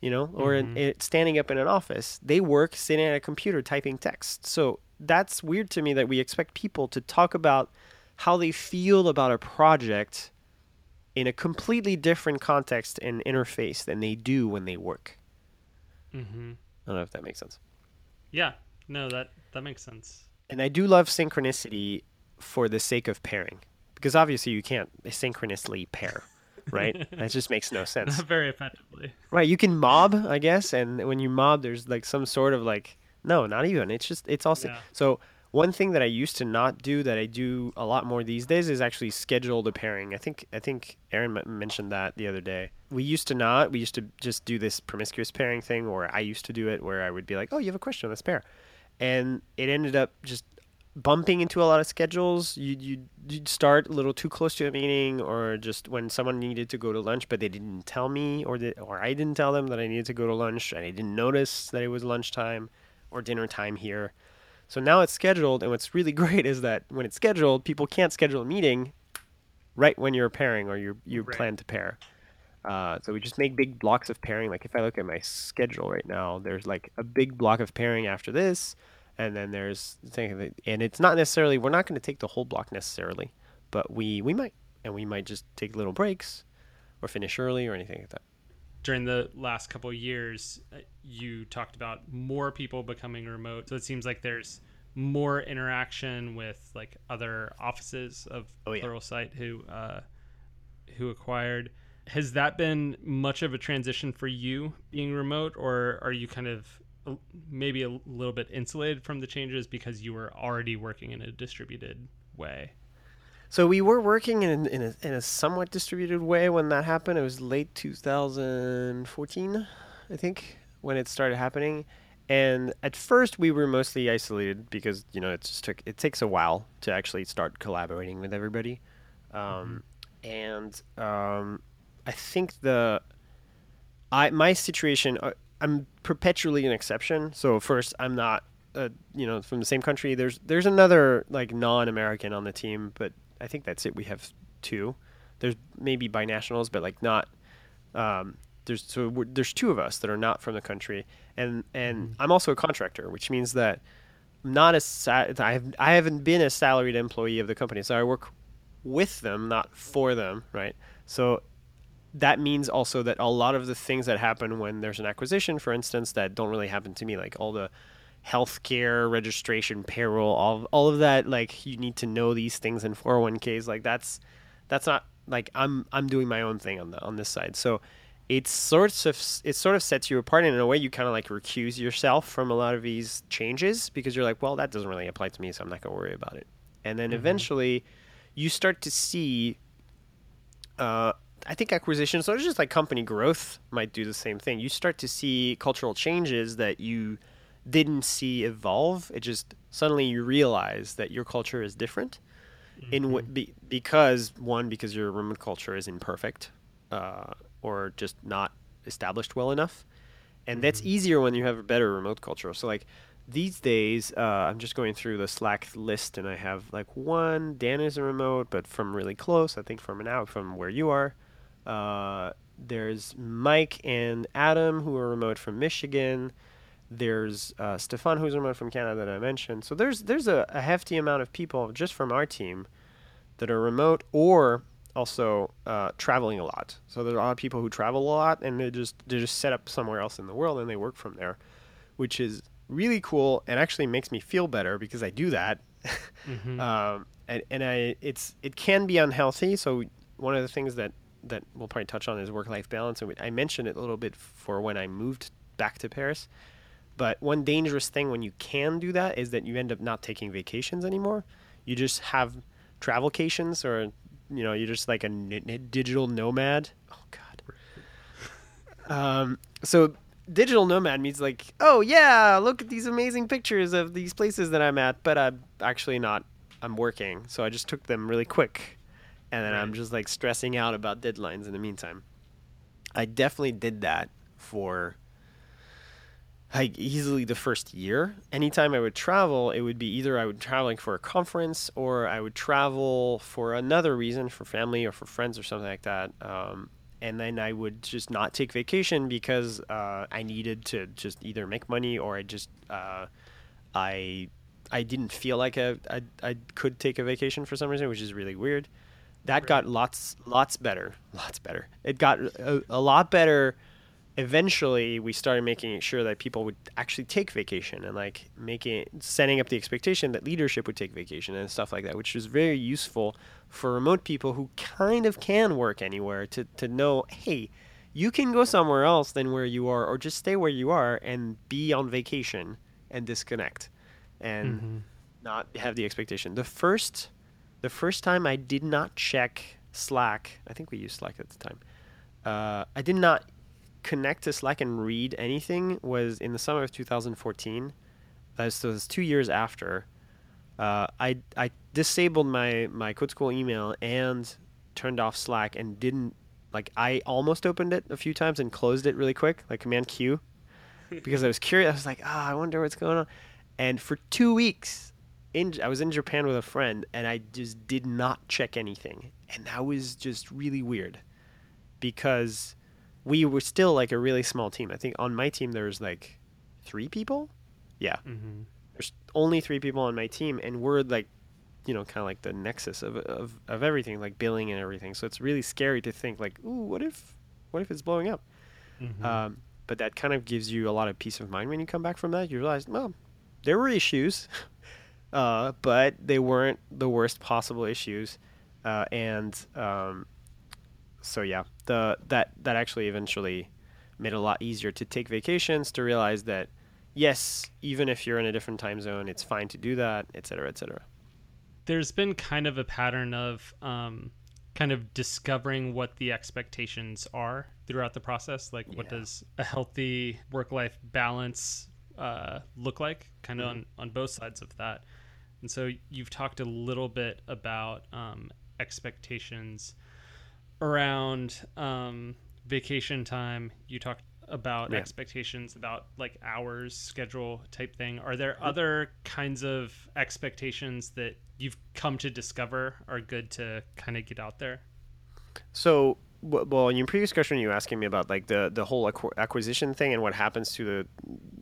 you know, or in, Mhm. it, standing up in an office. They work sitting at a computer typing text. So that's weird to me that we expect people to talk about how they feel about a project in a completely different context and interface than they do when they work. Mm-hmm. I don't know if that makes sense. Yeah. No, that that makes sense. And I do love synchronicity for the sake of pairing, because obviously you can't asynchronously pair, right? that just makes no sense. Not very effectively. Right, you can mob, I guess, and when you mob, there's like some sort of like no, not even. It's just it's also Yeah. so. One thing that I used to not do that I do a lot more these days is actually schedule the pairing. I think I think Aeron mentioned that the other day. We used to not. We used to just do this promiscuous pairing thing, or I used to do it, where I would be like, "Oh, you have a question? Let's pair," and it ended up just bumping into a lot of schedules. You you you'd start a little too close to a meeting, or just when someone needed to go to lunch, but they didn't tell me, or the, or I didn't tell them that I needed to go to lunch, and I didn't notice that it was lunchtime or dinner time here. So now it's scheduled, and what's really great is that when it's scheduled, people can't schedule a meeting right when you're pairing or you you Right. plan to pair. Uh, so we just make big blocks of pairing. Like if I look at my schedule right now, there's like a big block of pairing after this, and then there's and it's not necessarily we're not going to take the whole block necessarily, but we we might, and we might just take little breaks, or finish early or anything like that. During the last couple of years, uh, you talked about more people becoming remote. So it seems like there's more interaction with like other offices of Oh, yeah. Pluralsight who uh, who acquired. Has that been much of a transition for you being remote, or are you kind of uh, maybe a little bit insulated from the changes because you were already working in a distributed way? So we were working in in a, in a somewhat distributed way when that happened. It was late 2014, I think, when it started happening. And at first, we were mostly isolated because you know it just took it takes a while to actually start collaborating with everybody. Um, And um, I think the I my situation uh, I'm perpetually an exception. So first, I'm not uh, you know from the same country. There's there's another like non-American on the team, but I think that's it. We have two. There's maybe binationals, but like not. Um, there's so there's two of us that are not from the country, and and I'm also a contractor, which means that I'm not a sa- I have I haven't been a salaried employee of the company, so I work with them, not for them, right? So that means also that a lot of the things that happen when there's an acquisition, for instance, that don't really happen to me, like all the healthcare registration, payroll, all all of that, like you need to know these things in 401ks, like that's that's not like I'm I'm doing my own thing on the on this side. So it's sort of it sort of sets you apart and in a way you kind of like recuse yourself from a lot of these changes because you're like, well, that doesn't really apply to me, so I'm not gonna worry about it. And then eventually, you start to see. Uh, I think acquisitions, so it's just like company growth, might do the same thing. You start to see cultural changes that you didn't see evolve. It just suddenly you realize that your culture is different, in w- Mm-hmm. be, because one because your remote culture is imperfect uh, or just not established well enough and that's Mm-hmm. easier when you have a better remote culture so like these days uh, i'm just going through the slack list and i have like one dan is a remote but from really close i think from an now from where you are uh, there's mike and adam who are remote from michigan there's uh, Stefan who's remote from Canada that I mentioned. So there's there's a, a hefty amount of people just from our team that are remote or also uh, traveling a lot. So there are a lot of people who travel a lot and they just they just set up somewhere else in the world and they work from there, which is really cool and actually makes me feel better because I do that. Mhm. um, and and I it's it can be unhealthy. So one of the things that that we'll probably touch on is work life balance, and we, I mentioned it a little bit for when I moved back to Paris. But one dangerous thing when you can do that is that you end up not taking vacations anymore. You just have travelcations, or you know, you're just like a n- n- digital nomad. Oh God. Um. So digital nomad means like, oh yeah, look at these amazing pictures of these places that I'm at, but I'm actually not. I'm working, so I just took them really quick, and then I'm just like stressing out about deadlines in the meantime. I definitely did that for like easily the first year. Anytime I would travel, it would be either I would traveling for a conference or I would travel for another reason, for family or for friends or something like that. Um, and then I would just not take vacation because uh, I needed to just either make money or I just uh, I I didn't feel like I, I I could take a vacation for some reason, which is really weird. That Right. got lots lots better, lots better. It got a, a lot better eventually we started making sure that people would actually take vacation and like making setting up the expectation that leadership would take vacation and stuff like that which was very useful for remote people who kind of can work anywhere to, to know hey you can go somewhere else than where you are or just stay where you are and be on vacation and disconnect and Mhm. not have the expectation the first the first time i did not check slack i think we used slack at the time uh, i did not connect to Slack and read anything was in the summer of 2014. Uh, so it's two years after. Uh, I I disabled my my code school email and turned off Slack and didn't like I almost opened it a few times and closed it really quick like Command Q because I was curious. I was like, ah, I wonder what's going on. And for two weeks, in I was in Japan with a friend and I just did not check anything, and that was just really weird because we were still like a really small team. I think on my team there was like three people. Yeah, Mhm. there's only three people on my team, and we're like, you know, kind of like the nexus of, of of everything, like billing and everything. So it's really scary to think like, ooh, what if, what if it's blowing up? Mhm. Um, but that kind of gives you a lot of peace of mind when you come back from that. You realize, well, there were issues, uh, but they weren't the worst possible issues, uh, and um, so yeah, the that that actually eventually made it a lot easier to take vacations. To realize that yes, even if you're in a different time zone, it's fine to do that, et cetera, et cetera. there's been kind of a pattern of um, kind of discovering what the expectations are throughout the process. Like, what does a healthy work life balance uh, look like, kind of on, on both sides of that? And so, you've talked a little bit about um, expectations around um, vacation time. You talked about Yeah. expectations about like hours schedule type thing are there other kinds of expectations that you've come to discover are good to kind of get out there So, well, in your previous question, you were asking me about like the the whole acquisition thing and what happens to the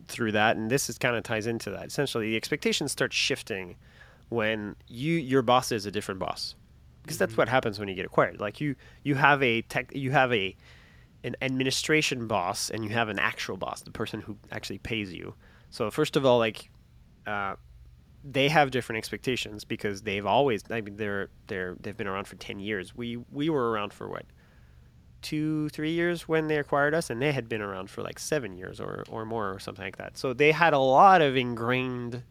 through that, and this is kind of ties into that. Essentially, the expectations start shifting when you your boss is a different boss, because that's what happens when you get acquired. Like you you have a tech you have a an administration boss and you have an actual boss, the person who actually pays you. So first of all, like. Uh, they have different expectations because they've always I mean they're they're they've been around for 10 years. We we were around for what? 2 3 years when they acquired us and they had been around for like 7 years or or more or something like that. So they had a lot of ingrained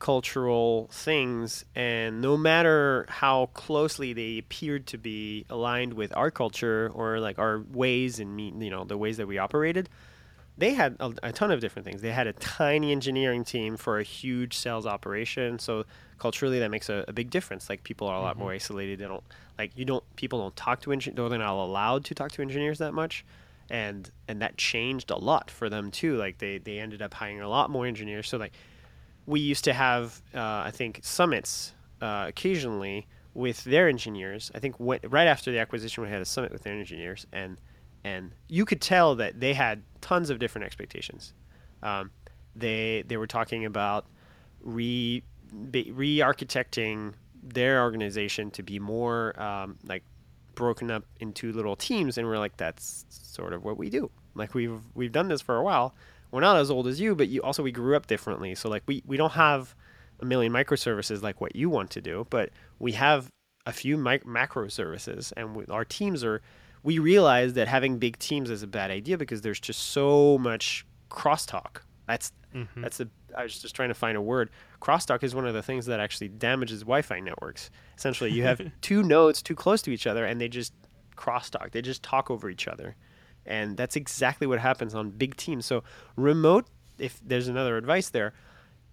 cultural things and no matter how closely they appeared to be aligned with our culture or like our ways and me- you know the ways that we operated they had a, a, ton of different things. They had a tiny engineering team for a huge sales operation. So culturally, that makes a, a big difference. Like people are a lot mm-hmm. more isolated. They don't like you don't people don't talk to engineers. They're not allowed to talk to engineers that much, and and that changed a lot for them too. Like they they ended up hiring a lot more engineers. So like we used to have uh, I think summits uh, occasionally with their engineers. I think when, right after the acquisition, we had a summit with their engineers and and you could tell that they had tons of different expectations. Um, they they were talking about re re-architecting their organization to be more um, like broken up into little teams, and we're like, that's sort of what we do. Like we've we've done this for a while. We're not as old as you, but you also we grew up differently. So like we we don't have a million microservices like what you want to do, but we have a few mic- macro services, and we, our teams are we realized that having big teams is a bad idea because there's just so much crosstalk. That's mm-hmm. that's a. I was just trying to find a word. Crosstalk is one of the things that actually damages Wi-Fi networks. Essentially, you have two nodes too close to each other, and they just crosstalk. They just talk over each other, and that's exactly what happens on big teams. So remote, if there's another advice there,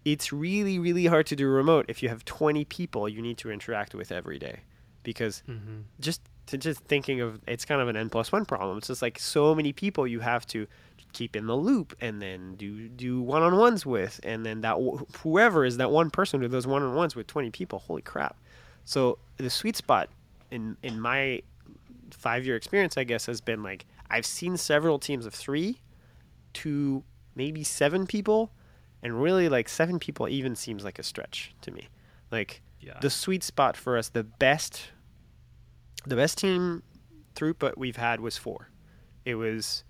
it's really really hard to do remote if you have 20 people you need to interact with every day, because mm-hmm. just to just thinking of it's kind of an n plus one problem. It's just like so many people you have to keep in the loop and then do do one on ones with, and then that whoever is that one person who does one on ones with twenty people. Holy crap! So the sweet spot in in my five year experience, I guess, has been like I've seen several teams of three to maybe seven people, and really like seven people even seems like a stretch to me. Like yeah. the sweet spot for us, the best the best team throughput we've had was four. It was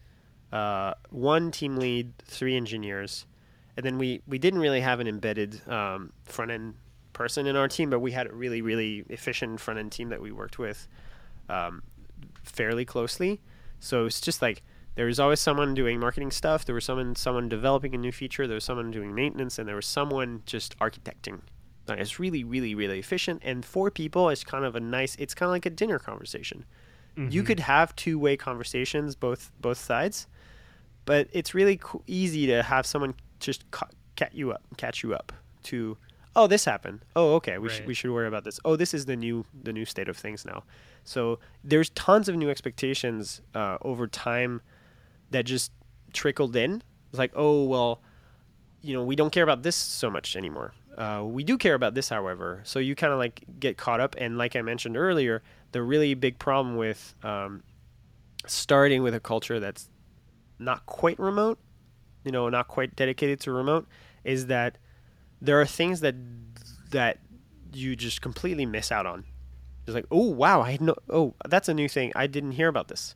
uh, one team lead, three engineers, and then we we didn't really have an embedded um, front end person in our team, but we had a really really efficient front end team that we worked with um, fairly closely. So it's just like there was always someone doing marketing stuff. There was someone someone developing a new feature. There was someone doing maintenance, and there was someone just architecting it's really, really, really efficient. And four people is kind of a nice. It's kind of like a dinner conversation. Mm-hmm. You could have two way conversations, both both sides, but it's really co- easy to have someone just ca- catch you up, catch you up to. Oh, this happened. Oh, okay. We right. should we should worry about this. Oh, this is the new the new state of things now. So there's tons of new expectations uh, over time that just trickled in. It's like, oh well, you know, we don't care about this so much anymore. Uh, we do care about this, however. So you kind of like get caught up, and like I mentioned earlier, the really big problem with um, starting with a culture that's not quite remote, you know, not quite dedicated to remote, is that there are things that that you just completely miss out on. It's like, oh wow, I know, oh that's a new thing. I didn't hear about this,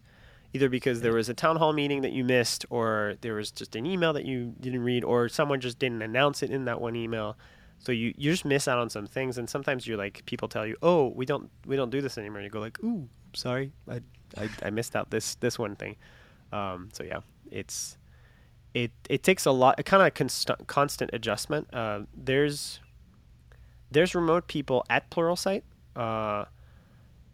either because there was a town hall meeting that you missed, or there was just an email that you didn't read, or someone just didn't announce it in that one email. So you, you just miss out on some things, and sometimes you're like people tell you, "Oh, we don't we don't do this anymore." And you go like, "Ooh, sorry, I, I, I missed out this this one thing." Um, so yeah, it's it it takes a lot, a kind of const- constant adjustment. Uh, there's there's remote people at Pluralsight. Uh,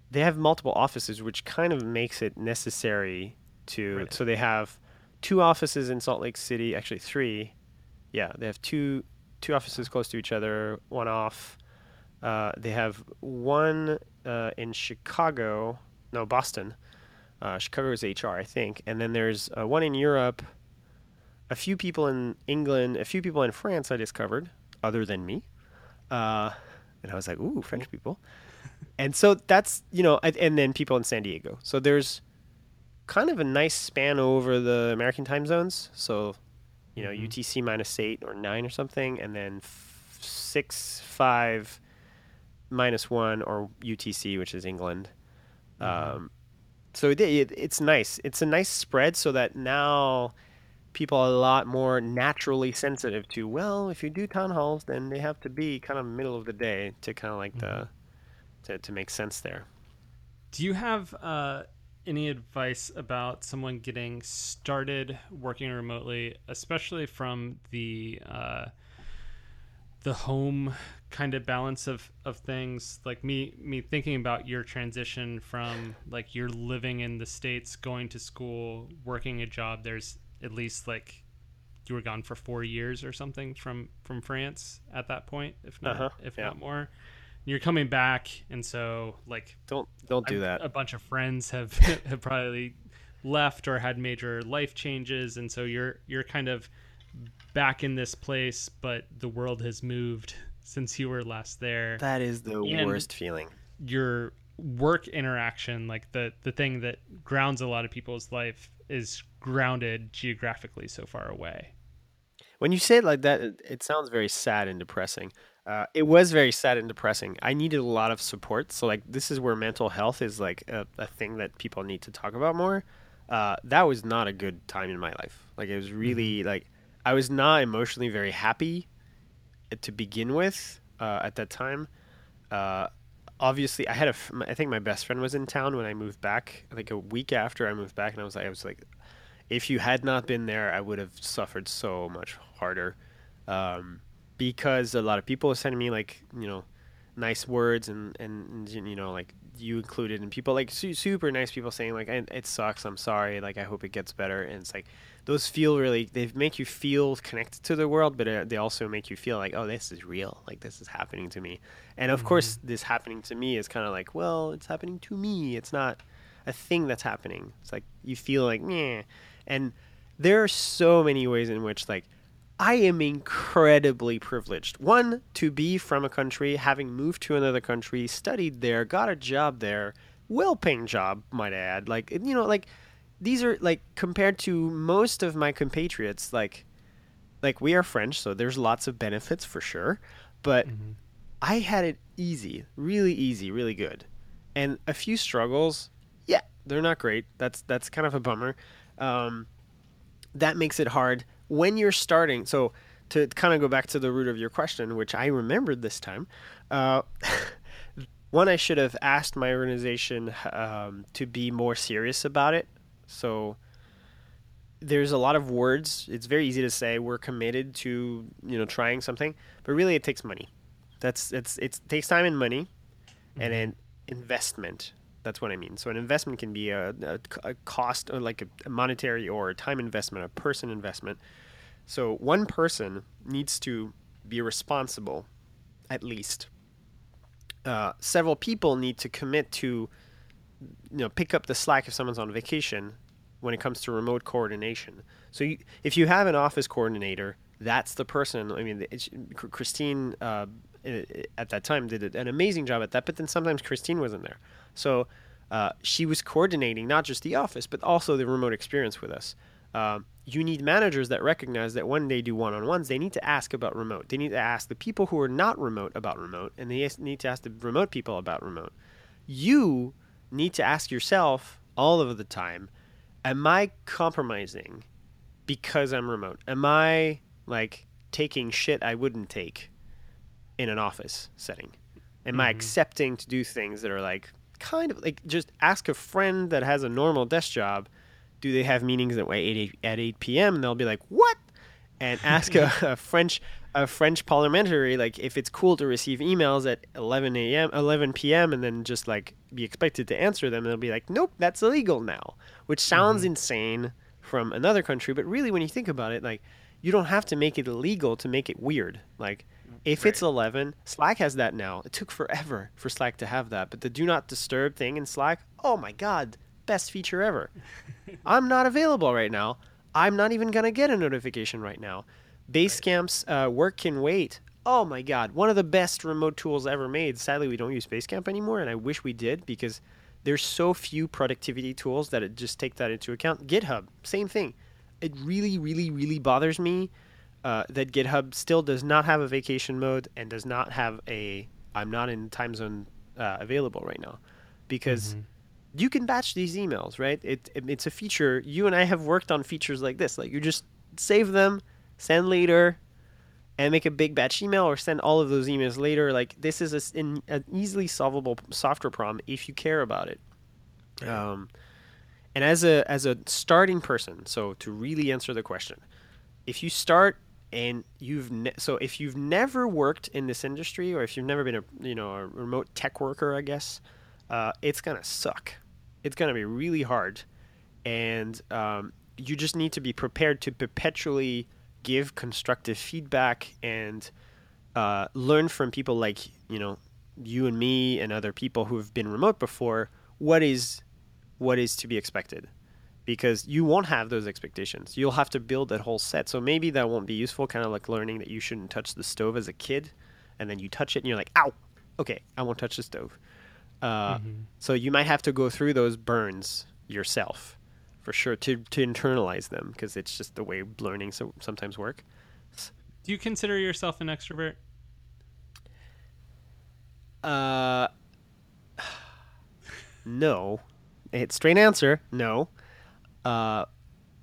they have multiple offices, which kind of makes it necessary to. Right. So they have two offices in Salt Lake City, actually three. Yeah, they have two two offices close to each other, one off. Uh, they have one uh, in Chicago, no, Boston. Uh, Chicago is HR, I think. And then there's uh, one in Europe, a few people in England, a few people in France I discovered, other than me. Uh, and I was like, ooh, French people. and so that's, you know, and then people in San Diego. So there's kind of a nice span over the American time zones. So you know, mm-hmm. UTC minus eight or nine or something, and then f- six, five, minus one, or UTC, which is England. Mm-hmm. Um, so it, it, it's nice. It's a nice spread so that now people are a lot more naturally sensitive to, well, if you do town halls, then they have to be kind of middle of the day to kind of like mm-hmm. the, to, to make sense there. Do you have, uh, any advice about someone getting started working remotely, especially from the uh, the home kind of balance of, of things? Like me me thinking about your transition from like you're living in the states, going to school, working a job. There's at least like you were gone for four years or something from from France at that point, if not Uh-huh, if yeah. not more. You're coming back, and so like Don't don't do I'm- that. A bunch of friends have have probably left or had major life changes, and so you're you're kind of back in this place, but the world has moved since you were last there. That is the And- worst feeling. Your work interaction, like the the thing that grounds a lot of people's life, is grounded geographically so far away. When you say it like that, it, it sounds very sad and depressing. Uh, it was very sad and depressing. I needed a lot of support. So, like, this is where mental health is like a, a thing that people need to talk about more. Uh, that was not a good time in my life. Like, it was really like I was not emotionally very happy uh, to begin with uh, at that time. Obviously, I had a I think my best friend was in town when I moved back. Like a week after I moved back, and I was like, I was like, if you had not been there, I would have suffered so much harder. Um, because a lot of people are sending me like you know nice words and and you know like you included and people like su- super nice people saying like "I- it sucks i'm sorry like i hope it gets better and it's like those feel really they make you feel connected to the world but uh, they also make you feel like oh this is real. Like this is happening to me. And of course this happening to me is kind of like well it's happening to me. It's not a thing that's happening. It's like you feel like yeah and there are so many ways in which like I am incredibly privileged. One, to be from a country, having moved to another country, studied there, got a job there, well paying job, might I add. Like, you know, like, these are, like, compared to most of my compatriots, like, like we are French, so there's lots of benefits for sure. But I had it easy, really easy, really good. And a few struggles, yeah, they're not great. That's that's kind of a bummer. Um, that makes it hard when you're starting. So to kind of go back to the root of your question, which I remembered this time, uh, one I should have asked my organization um, to be more serious about it. So there's a lot of words. It's very easy to say we're committed to you know trying something, but really it takes money. That's it's it takes time and money, and an investment. That's what I mean. So an investment can be a, a, a cost, or like a, a monetary or a time investment, a person investment. So one person needs to be responsible, at least. Uh, several people need to commit to, you know, pick up the slack if someone's on vacation when it comes to remote coordination. So you, if you have an office coordinator, that's the person. I mean, Christine uh, at that time did an amazing job at that, but then sometimes Christine wasn't there. So uh, she was coordinating not just the office, but also the remote experience with us. Um, you need managers that recognize that when they do one-on-ones, they need to ask about remote. They need to ask the people who are not remote about remote, and they need to ask the remote people about remote. You need to ask yourself all of the time, am I compromising because I'm remote? Am I like taking shit I wouldn't take in an office setting? Am I mm-hmm. accepting to do things that are like kind of like just ask a friend that has a normal desk job, do they have meetings at 8, at 8 p.m. and they'll be like, "What?" And ask a, a French a French parliamentary like if it's cool to receive emails at 11 a.m. 11 p.m. and then just like be expected to answer them. They'll be like, "Nope, that's illegal now," which sounds mm-hmm. insane from another country, but really when you think about it, like you don't have to make it illegal to make it weird. Like if it's 11, Slack has that now. It took forever for Slack to have that, but the do not disturb thing in Slack, oh my god, best feature ever. I'm not available right now. I'm not even going to get a notification right now. Basecamp's uh, work can wait. Oh my god, one of the best remote tools ever made. Sadly, we don't use Basecamp anymore, and I wish we did because there's so few productivity tools that it just take that into account. GitHub, same thing. It really, really, really bothers me uh, that GitHub still does not have a vacation mode and does not have a I'm not in time zone uh, available right now because you can batch these emails, right? It, it it's a feature. You and I have worked on features like this. Like you just save them, send later, and make a big batch email or send all of those emails later. Like this is a s an, easily solvable software problem if you care about it. Um, and as a as a starting person, so to really answer the question, if you start and you've ne- so if you've never worked in this industry or if you've never been a you know a remote tech worker, I guess, uh, it's gonna suck. It's gonna be really hard, and um, you just need to be prepared to perpetually give constructive feedback and uh, learn from people like you know you and me and other people who have been remote before what is what is to be expected. Because you won't have those expectations. You'll have to build that whole set. So maybe that won't be useful kind of like learning that you shouldn't touch the stove as a kid and then you touch it and you're like ow! Okay i won't touch the stove. Uh, mm-hmm. so you might have to go through those burns yourself for sure to to internalize them because it's just the way learning so sometimes work do you consider yourself an extrovert uh, no. It's straight answer. No. Uh,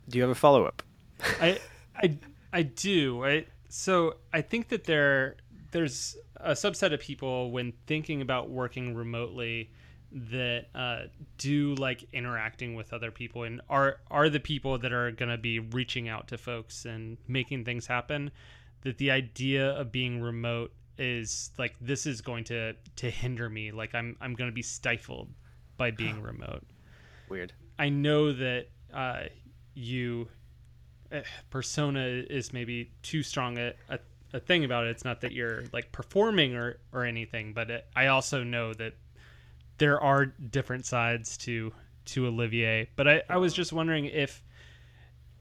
do you have a follow up? I, I, I do. I, so I think that there, there's a subset of people when thinking about working remotely that uh, do like interacting with other people and are are the people that are going to be reaching out to folks and making things happen that the idea of being remote is like this is going to to hinder me. Like i'm i'm going to be stifled by being remote. Weird. I know that uh you uh, persona is maybe too strong a, a, a, thing about it. It's not that you're like performing or or anything but it, i also know that there are different sides to to olivier but i i was just wondering if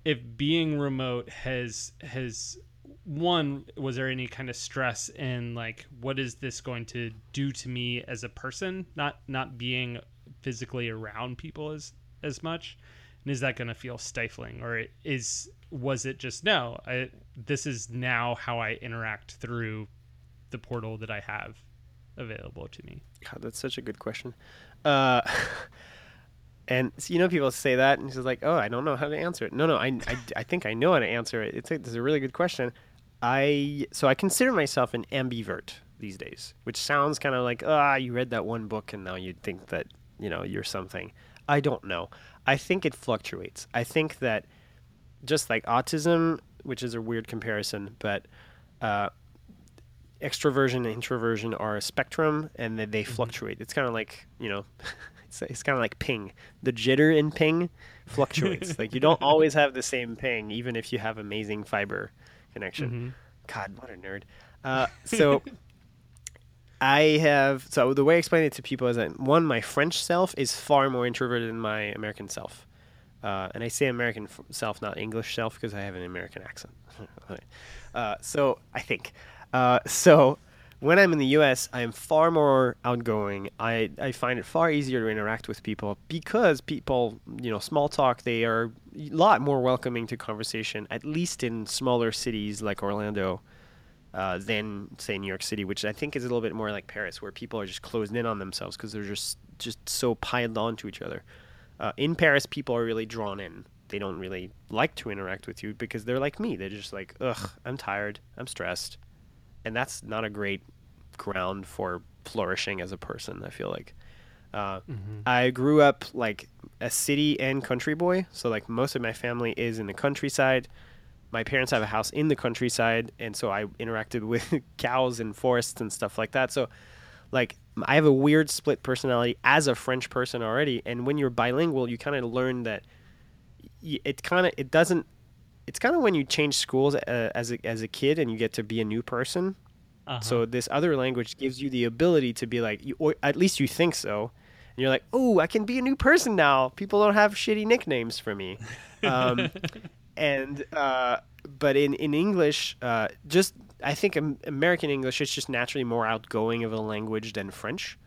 if being remote has has one was there any kind of stress in like what is this going to do to me as a person? Not not being physically around people as as much. And is that going to feel stifling or is was it just no I, this is now how i interact through the portal that i have available to me god that's such a good question uh And you know, people say that, and she's like, "Oh, I don't know how to answer it." No, no, I, I, I think I know how to answer it. It's a, it's a really good question. I so I consider myself an ambivert these days, which sounds kind of like ah, you read that one book and now you think that you know you're something. I don't know. I think it fluctuates. I think that just like autism, which is a weird comparison, but uh, extroversion and introversion are a spectrum, and that they mm-hmm. fluctuate. It's kind of like you know. it's, it's kind of like ping. The jitter in ping fluctuates. like you don't always have the same ping, even if you have amazing fiber connection. Mm-hmm. God, what a nerd. Uh, so I have so the way I explain it to people is that one, my French self is far more introverted than my American self, uh, and I say American self, not English self, because I have an American accent. uh, so I think uh, so. When I'm in the U.S., I am far more outgoing. I, I find it far easier to interact with people because people, you know, small talk, they are a lot more welcoming to conversation, at least in smaller cities like Orlando, uh, than say New York City, which I think is a little bit more like Paris, where people are just closed in on themselves because they're just just so piled on to each other. Uh, in Paris, people are really drawn in. They don't really like to interact with you because they're like me. They're just like, ugh, I'm tired, I'm stressed, and that's not a great ground for flourishing as a person. I feel like. Uh, mm-hmm. I grew up like a city and country boy, so like most of my family is in the countryside. My parents have a house in the countryside, and so I interacted with cows and forests and stuff like that. So, like, I have a weird split personality as a French person already. And when you're bilingual, you kind of learn that it kind of it doesn't. It's kind of when you change schools uh, as a, as a kid and you get to be a new person. Uh-huh. So this other language gives you the ability to be like, you, or at least you think so and you're like, oh, I can be a new person now. People don't have shitty nicknames for me. Um, and uh, but in in English, uh, just I think American English is just naturally more outgoing of a language than French.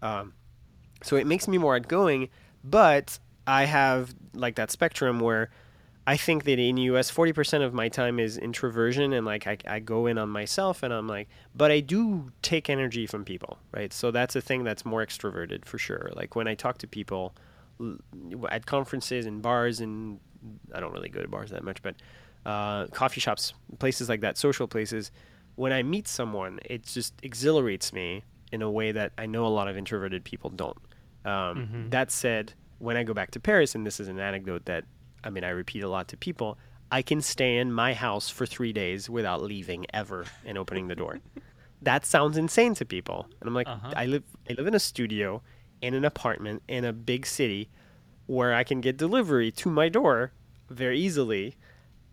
Um, so it makes me more outgoing, but I have like that spectrum where I think that in US, 40% of my time is introversion and like I, I go in on myself and I'm like, but I do take energy from people, right? So that's a thing that's more extroverted for sure. Like when I talk to people at conferences and bars and I don't really go to bars that much, but uh, coffee shops, places like that, social places, when I meet someone, it just exhilarates me in a way that I know a lot of introverted people don't. Um, mm-hmm. That said, when I go back to Paris, and this is an anecdote that I mean, I repeat a lot to people. I can stay in my house for three days without leaving ever and opening the door. that sounds insane to people, and I'm like, uh-huh. I live, I live in a studio, in an apartment in a big city, where I can get delivery to my door. very easily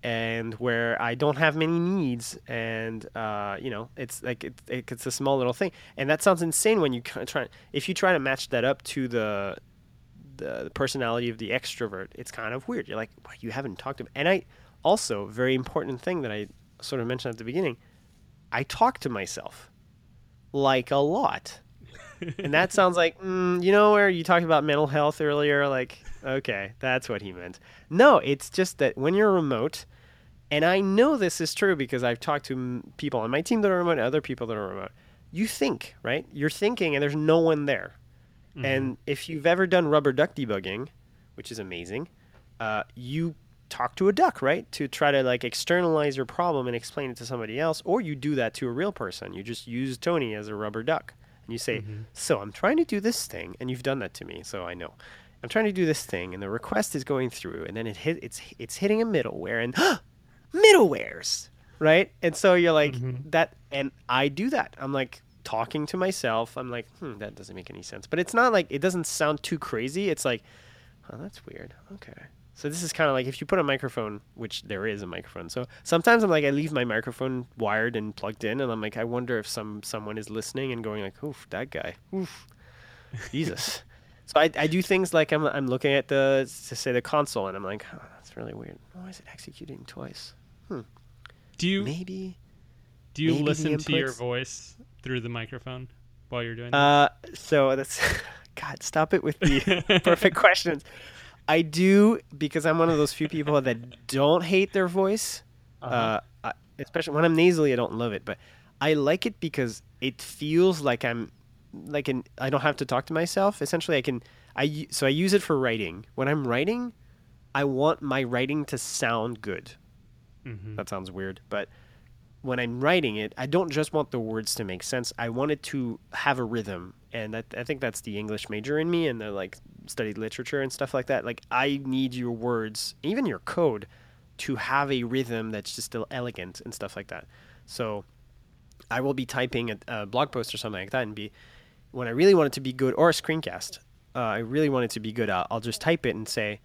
and where I don't have many needs, and uh, you know, it's like it, it, it's a small little thing, and that sounds insane when you try. If you try to match that up to the the personality of the extrovert, it's kind of weird. You're like, well, you haven't talked to, me. and I also very important thing that I sort of mentioned at the beginning. I talk to myself like a lot. and that sounds like, mm, you know, where you talked about mental health earlier. Like, okay, that's what he meant. No, it's just that when you're remote, and I know this is true because I've talked to people on my team that are remote, and other people that are remote. You think, right? You're thinking, and there's no one there. Mm-hmm. And if you've ever done rubber duck debugging, which is amazing, uh, you talk to a duck, right? To try to like externalize your problem and explain it to somebody else, or you do that to a real person. You just use Tony as a rubber duck, and you say, mm-hmm. "So I'm trying to do this thing," and you've done that to me, so I know. I'm trying to do this thing, and the request is going through, and then it hit, it's it's hitting a middleware, and middlewares, right? And so you're like mm-hmm. that, and I do that. I'm like talking to myself. I'm like, hmm, that doesn't make any sense. But it's not like it doesn't sound too crazy. It's like, oh, that's weird. Okay. So this is kind of like if you put a microphone, which there is a microphone. So sometimes I'm like, I leave my microphone wired and plugged in, and I'm like, I wonder if some someone is listening and going like, oof, that guy, oof, Jesus. So I, I do things like I'm I'm looking at the to say the console, and I'm like, oh, that's really weird. Why is it executing twice? Hmm. Do you maybe? Do you maybe listen to your voice through the microphone while you're doing? Uh, so that's God. Stop it with the perfect questions. I do because I'm one of those few people that don't hate their voice. Uh-huh. Uh, I, especially when I'm nasally, I don't love it, but I like it because it feels like I'm like an I don't have to talk to myself. Essentially, I can I so I use it for writing. When I'm writing, I want my writing to sound good. Mm-hmm. That sounds weird, but when I'm writing it, I don't just want the words to make sense. I want it to have a rhythm, and that, I think that's the English major in me, and the like studied literature and stuff like that. Like I need your words, even your code, to have a rhythm that's just still elegant and stuff like that. So I will be typing a, a blog post or something like that, and be when I really want it to be good, or a screencast. Uh, I really want it to be good. I'll, I'll just type it and say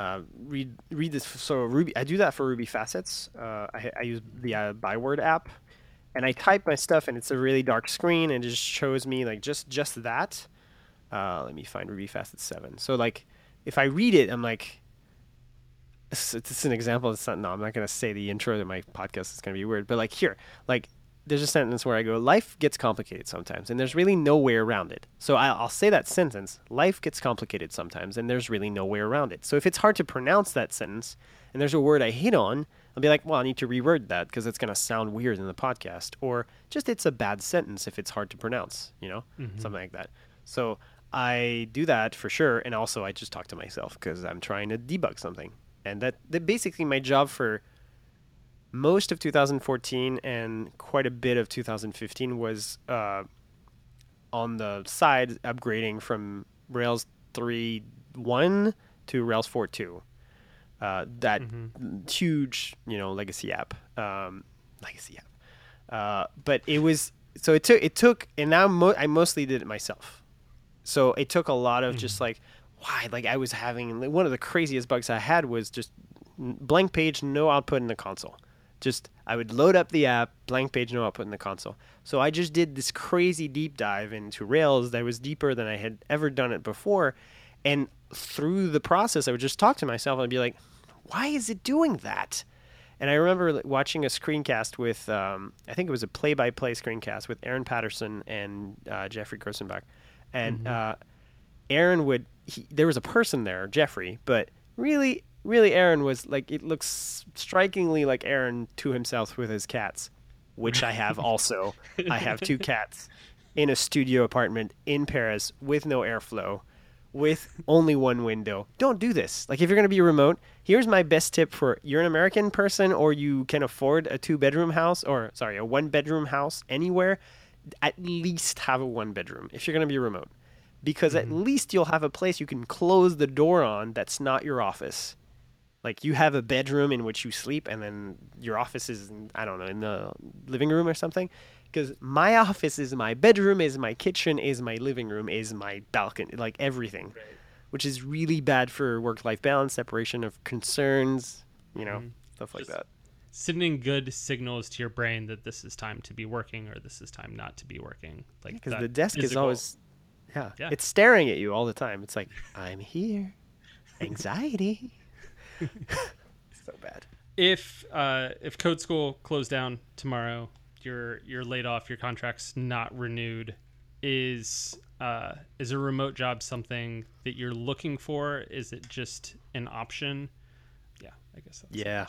uh, read read this. So Ruby, I do that for Ruby Facets. Uh, I, I, use the uh, Byword app, and I type my stuff, and it's a really dark screen, and it just shows me like just just that. Uh, let me find Ruby Facets seven. So like, if I read it, I'm like, it's, it's an example. It's not. No, I'm not gonna say the intro to my podcast. It's gonna be weird. But like here, like there's a sentence where I go, life gets complicated sometimes, and there's really no way around it. So I'll, say that sentence, life gets complicated sometimes, and there's really no way around it. So if it's hard to pronounce that sentence, and there's a word I hit on, I'll be like, well, I need to reword that because it's going to sound weird in the podcast, or just it's a bad sentence if it's hard to pronounce, you know, mm-hmm. something like that. So I do that for sure, and also I just talk to myself because I'm trying to debug something, and that, that basically my job for most of 2014 and quite a bit of 2015 was uh, on the side upgrading from Rails 3.1 to Rails 4.2. Uh, that mm-hmm. huge, you know, legacy app, um, legacy app. Uh, but it was so it took it took, and now mo- I mostly did it myself. So it took a lot of mm-hmm. just like why, like I was having one of the craziest bugs I had was just blank page, no output in the console just I would load up the app, blank page, no output in the console. So I just did this crazy deep dive into Rails that was deeper than I had ever done it before. And through the process, I would just talk to myself and I'd be like, why is it doing that? And I remember watching a screencast with, um, I think it was a play by play screencast with Aaron Patterson and uh, Geoffrey Grosenbach. And mm-hmm. uh, Aaron would, he, there was a person there, Jeffrey, but really really Aaron was like it looks strikingly like Aaron to himself with his cats, which I have also. I have two cats in a studio apartment in Paris with no airflow, with only one window. Don't do this. Like if you're going to be remote, here's my best tip for you're an American person or you can afford a two bedroom house or sorry, a one bedroom house anywhere, at least have a one bedroom if you're going to be remote. Because mm-hmm. at least you'll have a place you can close the door on that's not your office like you have a bedroom in which you sleep and then your office is I don't know in the living room or something because my office is my bedroom is my kitchen is my living room is my balcony like everything right. which is really bad for work-life balance, separation of concerns, you know, Mhm. stuff like Just- that. Sending good signals to your brain that this is time to be working or this is time not to be working. Like Because that the desk is physical- always, yeah, Yeah. it's staring at you all the time. It's like I'm here, anxiety. so bad. if uh, if code school closed down tomorrow you're you're laid off your contract's not renewed is uh, is a remote job something that you're looking for is it just an option yeah i guess that's Yeah.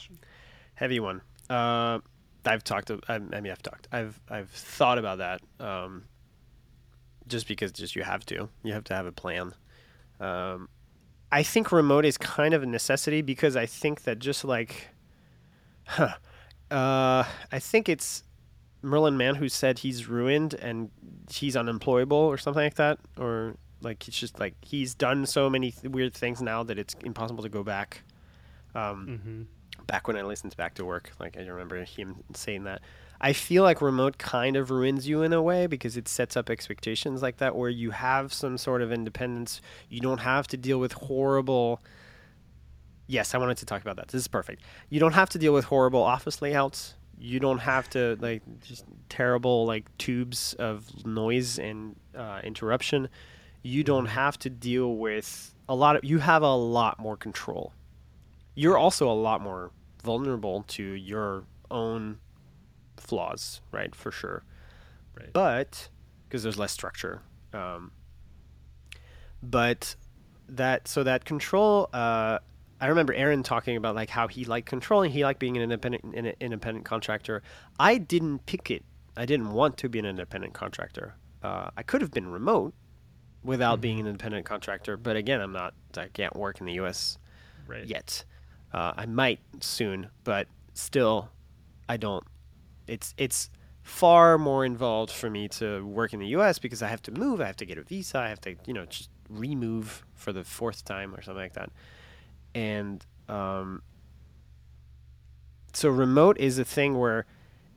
heavy one. Uh, I've talked. To, I, mean, I've talked. I've I've thought about that. Um, just because, just you have to. You have to have a plan. Um, I think remote is kind of a necessity because I think that just like, huh, uh, I think it's Merlin Mann who said he's ruined and he's unemployable or something like that, or like he's just like he's done so many th- weird things now that it's impossible to go back. Um, Mhm. back when I listened back to work. Like I remember him saying that. I feel like remote kind of ruins you in a way because it sets up expectations like that where you have some sort of independence. You don't have to deal with horrible Yes, I wanted to talk about that. This is perfect. You don't have to deal with horrible office layouts. You don't have to like just terrible like tubes of noise and uh, interruption. You don't have to deal with a lot of you have a lot more control you're also a lot more vulnerable to your own flaws, right? For sure. Right. But because there's less structure. Um, but that so that control. Uh, I remember Aaron talking about like how he liked controlling. He liked being an independent an independent contractor. I didn't pick it. I didn't want to be an independent contractor. Uh, I could have been remote without being an independent contractor, but again, I'm not. I can't work in the U.S right yet. Uh, I might soon, but still, I don't. It's it's far more involved for me to work in the U.S. because I have to move. I have to get a visa. I have to you know just remove for the fourth time or something like that. And um, so remote is a thing where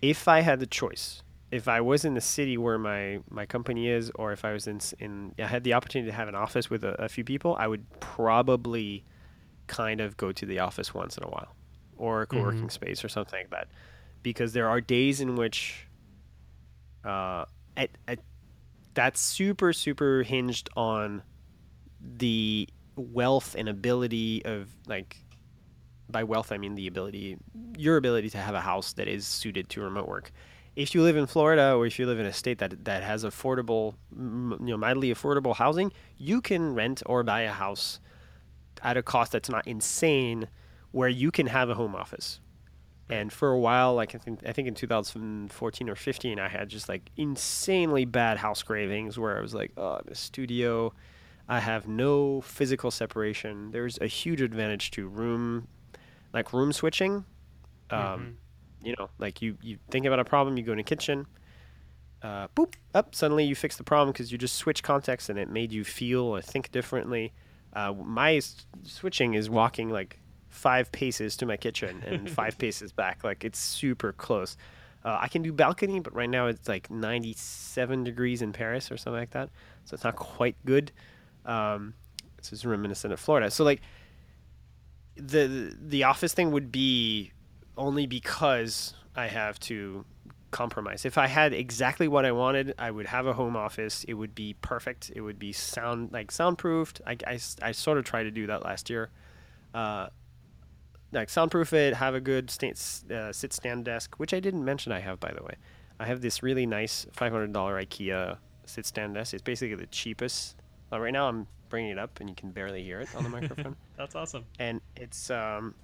if I had the choice, if I was in the city where my, my company is, or if I was in, in I had the opportunity to have an office with a, a few people, I would probably kind of go to the office once in a while or a co-working Mhm. space or something like that because there are days in which uh, at, at, that's super super hinged on the wealth and ability of like by wealth i mean the ability your ability to have a house that is suited to remote work. If you live in florida or if you live in a state that that has affordable you know mildly affordable housing you can rent or buy a house at a cost that's not insane where you can have a home office and for a while like i think i think in 2014 or 15 i had just like insanely bad house cravings where i was like oh i'm in a studio. I have no physical separation. There's a huge advantage to room like room switching. Um, Mhm. you know like you you think about a problem you go in the kitchen uh, boop up suddenly you fix the problem because you just switch context and it made you feel or think differently. Uh, my s- switching is walking like five paces to my kitchen and five paces back like it's super close uh, i can do balcony but right now it's like 97 degrees in paris or something like that so it's not quite good um, it's just reminiscent of florida so like the the office thing would be only because I have to compromise. If I had exactly what I wanted, I would have a home office. It would be perfect. It would be sound like soundproofed. I, I, I sort of tried to do that last year. Uh, like soundproof it, have a good sta- uh, sit stand desk, which I didn't mention I have by the way. I have this really nice $500 IKEA sit stand desk. It's basically the cheapest. Uh, right now I'm bringing it up and you can barely hear it on the microphone that's awesome and it's um,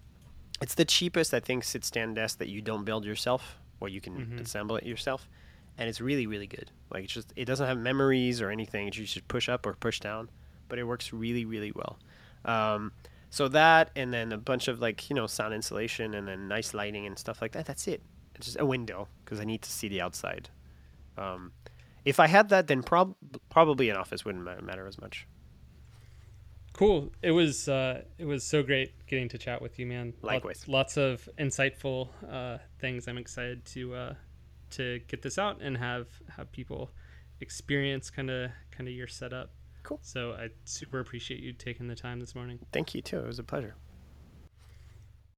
it's the cheapest I think sit stand desk that you don't build yourself, or you can Mhm. assemble it yourself, and it's really really good. Like it's just it doesn't have memories or anything. You just push up or push down, but it works really really well. Um, so that and then a bunch of like you know sound insulation and then nice lighting and stuff like that. That's it. It's just a window because I need to see the outside. Um, if I had that, then prob- probably an office wouldn't matter as much. Cool. It was uh, it was so great getting to chat with you, man. Likewise. Lots, of insightful uh, things. I'm excited to uh, to get this out and have have people experience kind of kind of your setup. Cool. So I super appreciate you taking the time this morning. Thank you too. It was a pleasure.